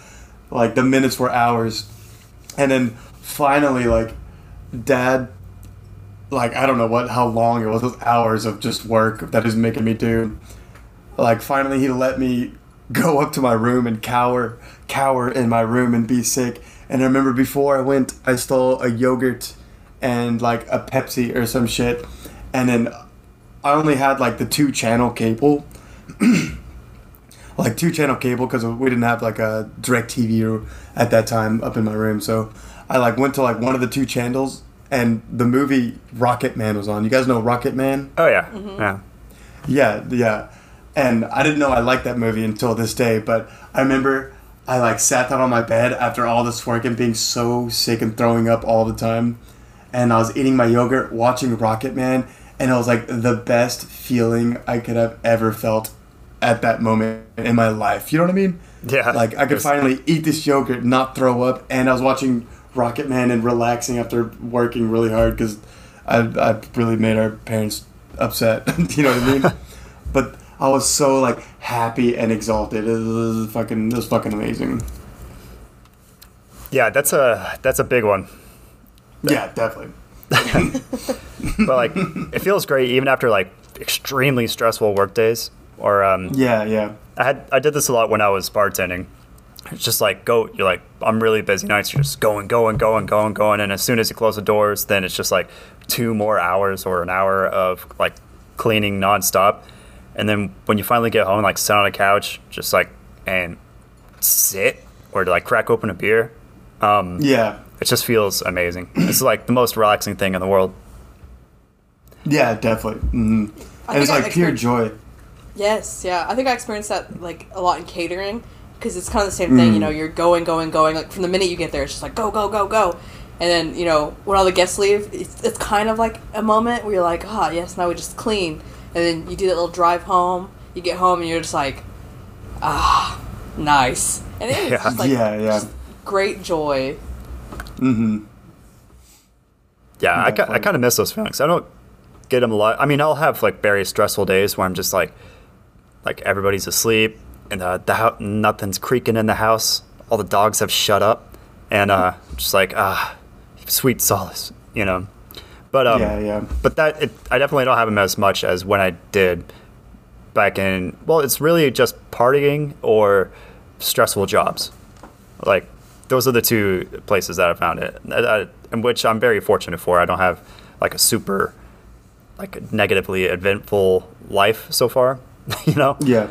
A: like the minutes were hours, and then finally like Dad. Like I don't know what how long it was those hours of just work that is making me do like finally he let me [LAUGHS] go up to my room and cower cower in my room and be sick and i remember before i went i stole a yogurt and like a pepsi or some shit and then i only had like the two channel cable [CLEARS THROAT] like two channel cable because we didn't have like a DirecTV at that time up in my room so i like went to like one of the two channels and the movie rocket man was on you guys know rocket man
C: Oh, yeah. Mm-hmm. Yeah.
A: yeah, yeah. And I didn't know I liked that movie until this day, but I remember I like sat down on my bed after all this work and being so sick and throwing up all the time. And I was eating my yogurt, watching Rocket Man, and it was like the best feeling I could have ever felt at that moment in my life. You know what I mean?
C: Yeah.
A: Like I could finally eat this yogurt, not throw up, and I was watching Rocket Man and relaxing after working really hard because I I really made our parents upset. [LAUGHS] you know what I mean? [LAUGHS] but I was so like happy and exalted. It was fucking it was fucking amazing.
C: Yeah, that's a that's a big one.
A: Yeah, definitely.
C: But like, it feels great even after like extremely stressful work days. Or um,
A: Yeah, yeah.
C: I had I did this a lot when I was bartending. it's just like go. You're like I'm really busy nights. You're just going, going, going, going, going, and as soon as you close the doors, then it's just like two more hours or an hour of like cleaning nonstop. And then when you finally get home, like sit on a couch, just like and sit or like crack open a beer. Um,
A: Yeah.
C: It just feels amazing. It's like the most relaxing thing in the world.
A: Yeah, definitely. hmm
B: I
A: And it's like pure joy.
B: Yes, yeah. I think I experienced that like a lot in catering because it's kind of the same thing. You know, you're going, going, going. Like from the minute you get there, it's just like go, go, go, go. And then you know when all the guests leave, it's, it's kind of like a moment where you're like, ah, yes, now we just clean. And then you do that little drive home. You get home and you're just like, ah, nice. And it is [LAUGHS]
C: Yeah.
B: just like
A: yeah, yeah.
B: great joy.
A: Hmm
C: Yeah, I, ki- I kind of miss those feelings. I don't get them a lot. I mean, I'll have like very stressful days where I'm just like, like everybody's asleep and uh, the hou- nothing's creaking in the house. All the dogs have shut up, and uh, just like ah, sweet solace, you know. But um,
A: yeah, yeah.
C: but that it, I definitely don't have them as much as when I did back in. Well, it's really just partying or stressful jobs. Like those are the two places that I found it, I- I- in which I'm very fortunate for. I don't have like a super like negatively eventful life so far, [LAUGHS] you know.
A: Yeah.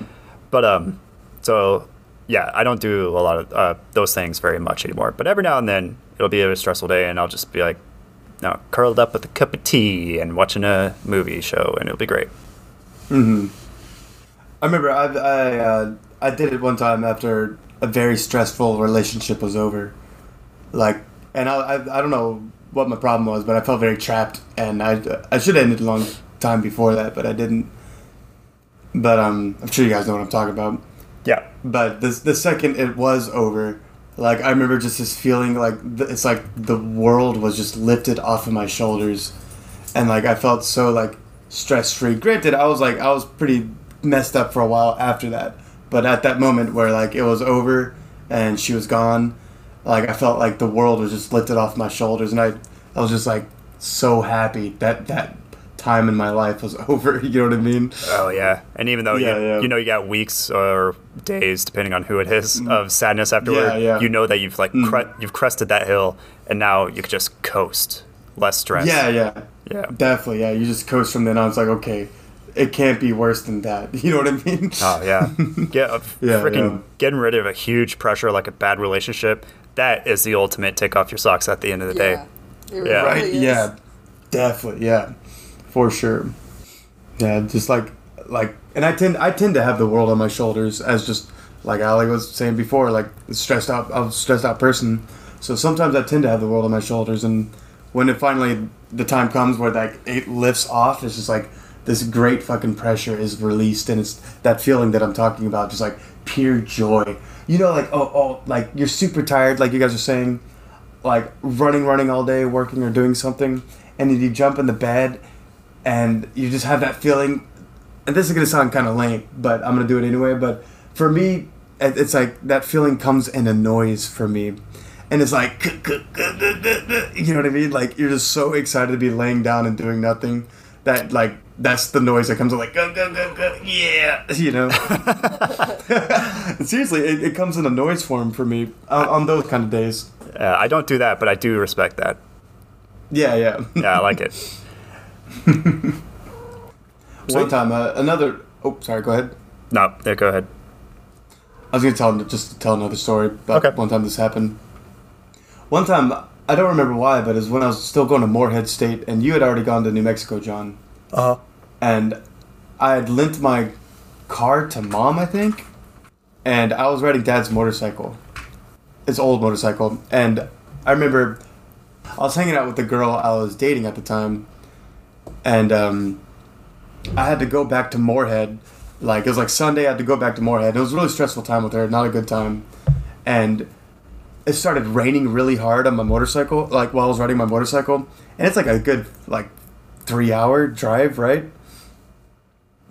C: But um, so yeah, I don't do a lot of uh, those things very much anymore. But every now and then it'll be a stressful day, and I'll just be like, no, curled up with a cup of tea and watching a movie show, and it'll be great. Hmm.
A: I remember I I uh, I did it one time after a very stressful relationship was over, like, and I I, I don't know what my problem was, but I felt very trapped, and I I should have ended a long time before that, but I didn't. But um, I'm sure you guys know what I'm talking about.
C: Yeah.
A: But the the second it was over, like I remember just this feeling like th- it's like the world was just lifted off of my shoulders, and like I felt so like stress free. Granted, I was like I was pretty messed up for a while after that, but at that moment where like it was over and she was gone, like I felt like the world was just lifted off my shoulders, and I I was just like so happy that that time in my life was [LAUGHS] over. You know what I mean?
C: Oh yeah. And even though
A: Yeah,
C: you,
A: yeah.
C: you know you got weeks or days, depending on who it is, mm. of sadness afterward,
A: Yeah, yeah.
C: you know that you've like mm. cre- you've crested that hill, and now you could just coast, less stress.
A: Yeah, yeah.
C: Yeah.
A: Definitely, yeah. You just coast from then on. It's like, okay, it can't be worse than that. [LAUGHS] You know what I mean?
C: Oh yeah, get a [LAUGHS]
A: Yeah,
C: freaking
A: yeah.
C: getting rid of a huge pressure like a bad relationship. That is the ultimate take off your socks at the end of the day.
B: It
C: Yeah.
A: right?
B: is.
A: Yeah, definitely, yeah, for sure. Yeah, just like like, and I tend I tend to have the world on my shoulders as just like Ali was saying before, like stressed out. I'm a stressed out person, so sometimes I tend to have the world on my shoulders, and when it finally the time comes where like it lifts off, it's just like this great fucking pressure is released, and it's that feeling that I'm talking about, just like pure joy. You know, like oh oh, like you're super tired, like you guys are saying, like running, running all day, working or doing something, and then you jump in the bed, and you just have that feeling. And this is gonna sound kind of lame, but I'm gonna do it anyway. But for me, it's like that feeling comes in a noise for me, and it's like, you know what I mean? Like you're just so excited to be laying down and doing nothing that like that's the noise that comes in like go go go go yeah you know. [LAUGHS] [LAUGHS] Seriously, it, it comes in a noise form for me on, on those kind of days.
C: Uh, I don't do that, but I do respect that.
A: Yeah, yeah.
C: Yeah, I like it. [LAUGHS]
A: One time, uh, another. Oh, sorry. Go ahead.
C: No, yeah, go ahead.
A: I was gonna tell just to tell another story about
C: Okay.
A: one time this happened. One time, I don't remember why, but it was when I was still going to Moorhead State, and you had already gone to New Mexico, John.
C: Uh,
A: And I had lent my car to mom, I think, and I was riding dad's motorcycle, his old motorcycle, and I remember I was hanging out with the girl I was dating at the time, and um, I had to go back to Moorhead. Like it was like Sunday, I had to go back to Moorhead. It was a really stressful time with her, not a good time, and it started raining really hard on my motorcycle. Like while I was riding my motorcycle, and it's like a good like three hour drive, right?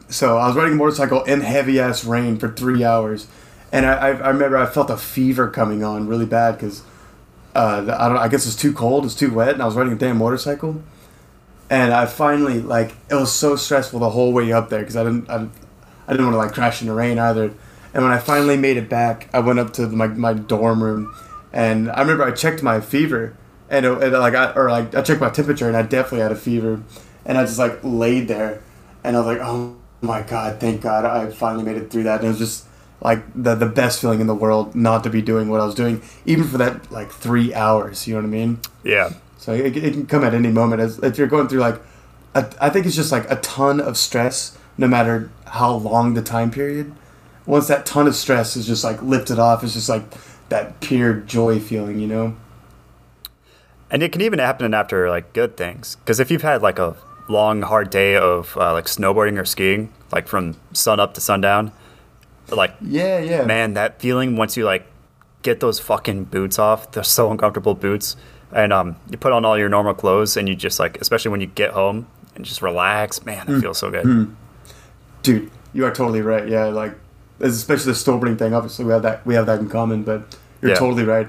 A: So I was riding a motorcycle in heavy ass rain for three hours, and I, I, I remember I felt a fever coming on really bad because uh, I don't I guess it's too cold, it's too wet, and I was riding a damn motorcycle, and I finally like it was so stressful the whole way up there because I didn't I, I didn't want to like crash in the rain either, And when I finally made it back, I went up to my, my dorm room, and I remember I checked my fever, and, it, and like I or like I checked my temperature, and I definitely had a fever, and I just like laid there, and I was like, oh my god, thank God, I finally made it through that, and it was just like the the best feeling in the world not to be doing what I was doing, even for that like three hours. You know what I mean?
C: Yeah.
A: So it, it can come at any moment. As if you're going through like, a, I think it's just like a ton of stress, no matter how long the time period. Once that ton of stress is just like lifted off, it's just like that pure joy feeling, you know.
C: And it can even happen after like good things. Because if you've had like a long, hard day of uh, like snowboarding or skiing, like from sun up to sundown, like
A: Yeah, yeah.
C: man, that feeling once you like get those fucking boots off, they're so uncomfortable boots, and um, you put on all your normal clothes and you just like, especially when you get home and just relax, man,
A: Mm.
C: feels so good.
A: dude, you are totally right. Yeah, like especially the snowboarding thing. Obviously, we have that we have that in common. But you're
C: Yeah.
A: totally right.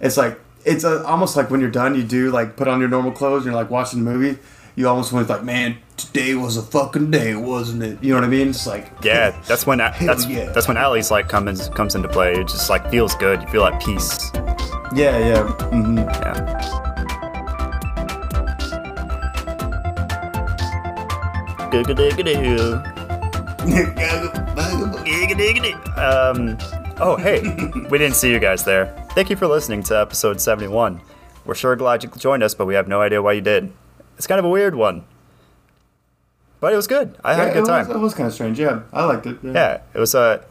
A: It's like it's a, almost like when you're done, you do like put on your normal clothes. and You're like watching a movie. You almost want to like, man, today was a fucking day, wasn't it? You know what I mean? It's like
C: Yeah, that's when that's
A: yeah.
C: that's when Allie's like comes comes into play. It just like feels good. You feel at peace.
A: yeah, yeah. hmm
C: Yeah. [LAUGHS] Um, oh, hey, we didn't see you guys there. Thank you for listening to episode 71. We're sure glad you joined us, but we have no idea why you did. It's kind of a weird one. But it was good. I had a good
A: it
C: time.
A: Was, it was kind of strange. Yeah, I liked it. Yeah.
C: Yeah, it was a.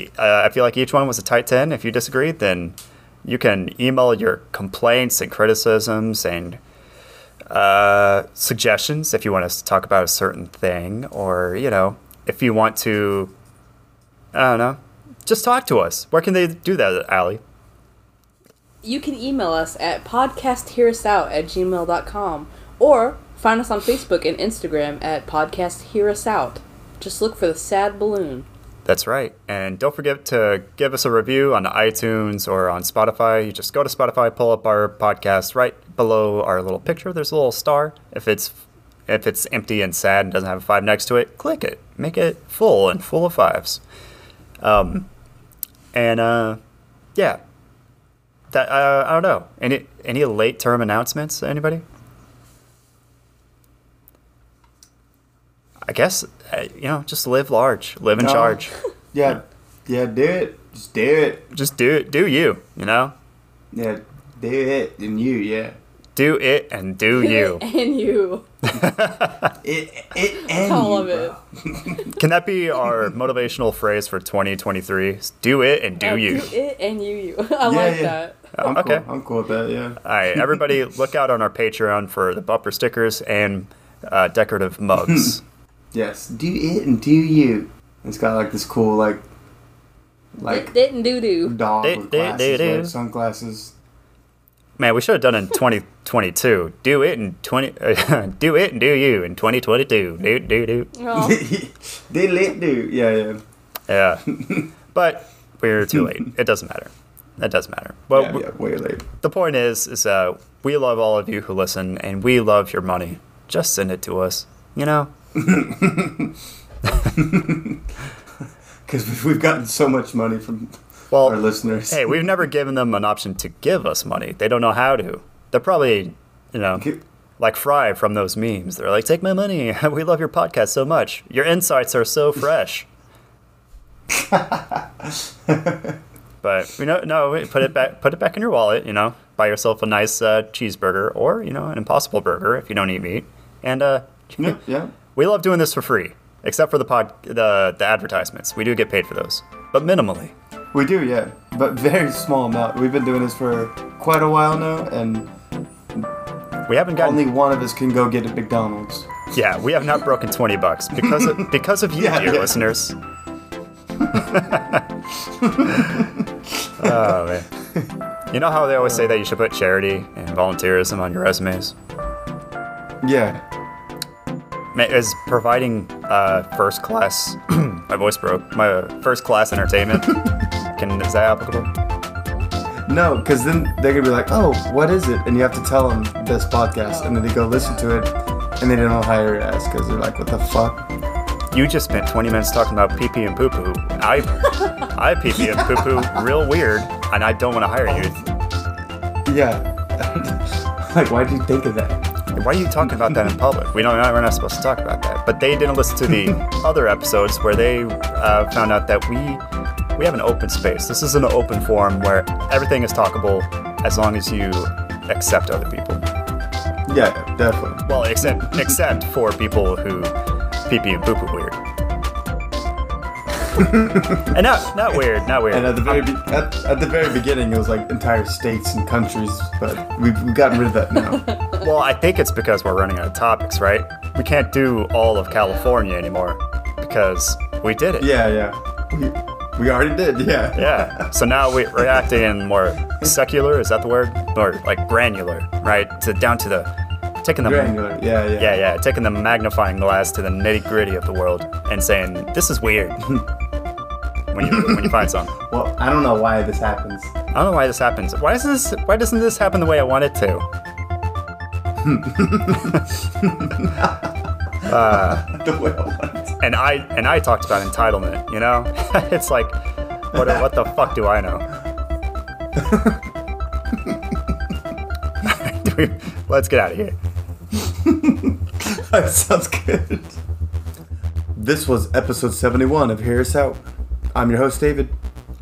C: Uh, I feel like each one was a tight 10. If you disagree, then you can email your complaints and criticisms and uh, suggestions if you want us to talk about a certain thing, or, you know, if you want to, I don't know, just talk to us. Where can they do that, Allie?
B: You can email us at podcasthearUsout at gmail.com or find us on Facebook and Instagram at podcasthearUsout. Just look for the sad balloon.
C: That's right. And don't forget to give us a review on iTunes or on Spotify. You just go to Spotify, pull up our podcast right below our little picture. There's a little star. If it's if it's empty and sad and doesn't have a five next to it, click it. Make it full and full of fives. Um, and uh, yeah, that uh, I don't know. Any any late term announcements? Anybody? I guess uh, you know, just live large, live in
A: No.
C: charge. [LAUGHS]
A: yeah, yeah. Do it. Just do it.
C: Just do it. Do you? You know,
A: Yeah, do it. And you, yeah.
C: Do it and do [LAUGHS] you.
B: and you. [LAUGHS]
A: It, it, and
B: All
A: you,
B: of it. [LAUGHS]
C: Can that be our motivational phrase for 2023? Do it and do
B: Uh,
C: you.
B: Do it and you. you. I
A: Yeah,
B: like
A: yeah.
B: that.
A: I'm
C: Okay.
A: Cool. I'm cool with that. Yeah.
C: All right, everybody, look out on our Patreon for the bumper stickers and uh, decorative mugs.
A: Yes. Do it and do you. It's got like this cool like like
B: Dit and doo doo.
A: dog
C: Dit,
A: with
C: dit,
A: glasses,
C: dit, dit.
A: right? sunglasses.
C: Man, we should have done it in 2022. Do it in 20. [LAUGHS] do it and do you in 2022. Do do do.
B: Oh, [LAUGHS]
A: Diddle it do. Yeah, yeah.
C: Yeah, [LAUGHS] but we're too late. It doesn't matter. It doesn't matter. Well,
A: yeah, yeah, way late.
C: the point is, is uh, we love all of you who listen, and we love your money. Just send it to us. You know.
A: Because we've gotten so much money from
C: Well,
A: our listeners.
C: hey, we've never given them an option to give us money. They don't know how to. They're probably, you know, like Fry from those memes. They're like, "Take my money. [LAUGHS] We love your podcast so much. Your insights are so fresh." [LAUGHS] but you know, no, put it back. Put it back in your wallet. You know, buy yourself a nice uh, cheeseburger or you know an Impossible Burger if you don't eat meat. And uh, [LAUGHS]
A: yeah, yeah.
C: we love doing this for free, except for the pod, the the advertisements. We do get paid for those, but minimally.
A: We do, yeah. But very small amount. We've been doing this for quite a while now, and
C: We haven't gotten
A: only one of us can go get at McDonald's.
C: Yeah, we have not broken 20 bucks because of, [LAUGHS] because of you,
A: Yeah,
C: dear
A: yeah.
C: listeners. [LAUGHS] oh, man. You know how they always say that you should put charity and volunteerism on your resumes?
A: Yeah.
C: Is providing uh, first class, [CLEARS THROAT] my voice broke, my first class entertainment, [LAUGHS] is that applicable?
A: No, because then they're gonna be like, "Oh, what is it?" And you have to tell them this podcast, and then they go listen to it, and they don't know how your ass because they're like, "What the fuck?"
C: you just spent 20 minutes talking about pee pee and poo poo. I, I pee pee and poo poo real weird, and I don't want to hire you.
A: Yeah. [LAUGHS] like, why did you think of that?
C: Why are you talking about that in public? We don't. We're not supposed to talk about that. But they didn't listen to the [LAUGHS] other episodes where they uh, found out that we we have an open space. This is an open forum where everything is talkable as long as you accept other people.
A: Yeah, definitely.
C: Well, except except for people who pee pee and poo poo weird. [LAUGHS] and not not weird, not weird.
A: And at the very be- at, at the very beginning, it was like entire states and countries, but we've, we've gotten rid of that now. [LAUGHS]
C: Well, I think it's because we're running out of topics, right? We can't do all of California anymore because we did it.
A: yeah, yeah. We, we already did. Yeah.
C: Yeah. So now we, we're acting more secular. Is that the word? Or like granular, right? To down to the taking the
A: Granular. Yeah, yeah.
C: yeah yeah taking the magnifying glass to the nitty gritty of the world and saying this is weird [LAUGHS] when you when you find something.
A: Well, I don't know why this happens.
C: I don't know why this happens. Why doesn't this Why doesn't this happen the way I want it to? [LAUGHS]
A: Uh, the way I want it.
C: And I and I talked about entitlement. You know, [LAUGHS] it's like what what the fuck do I know? [LAUGHS] Let's get out of here. [LAUGHS]
A: That sounds good. This was episode 71 of Hear Us Out. I'm your host, David.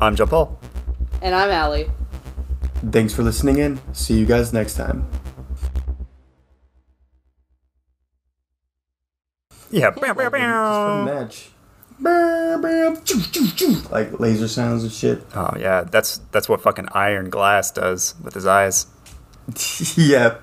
C: I'm Joe Paul.
B: And I'm Allie.
A: Thanks for listening in. See you guys next time.
C: Yeah. Bow, bow,
A: Just for the
C: bow.
A: match. Bow, bow, choo, choo, choo. Like laser sounds and shit.
C: Oh yeah, that's that's what fucking Iron Glass does with his eyes. [LAUGHS]
A: yeah.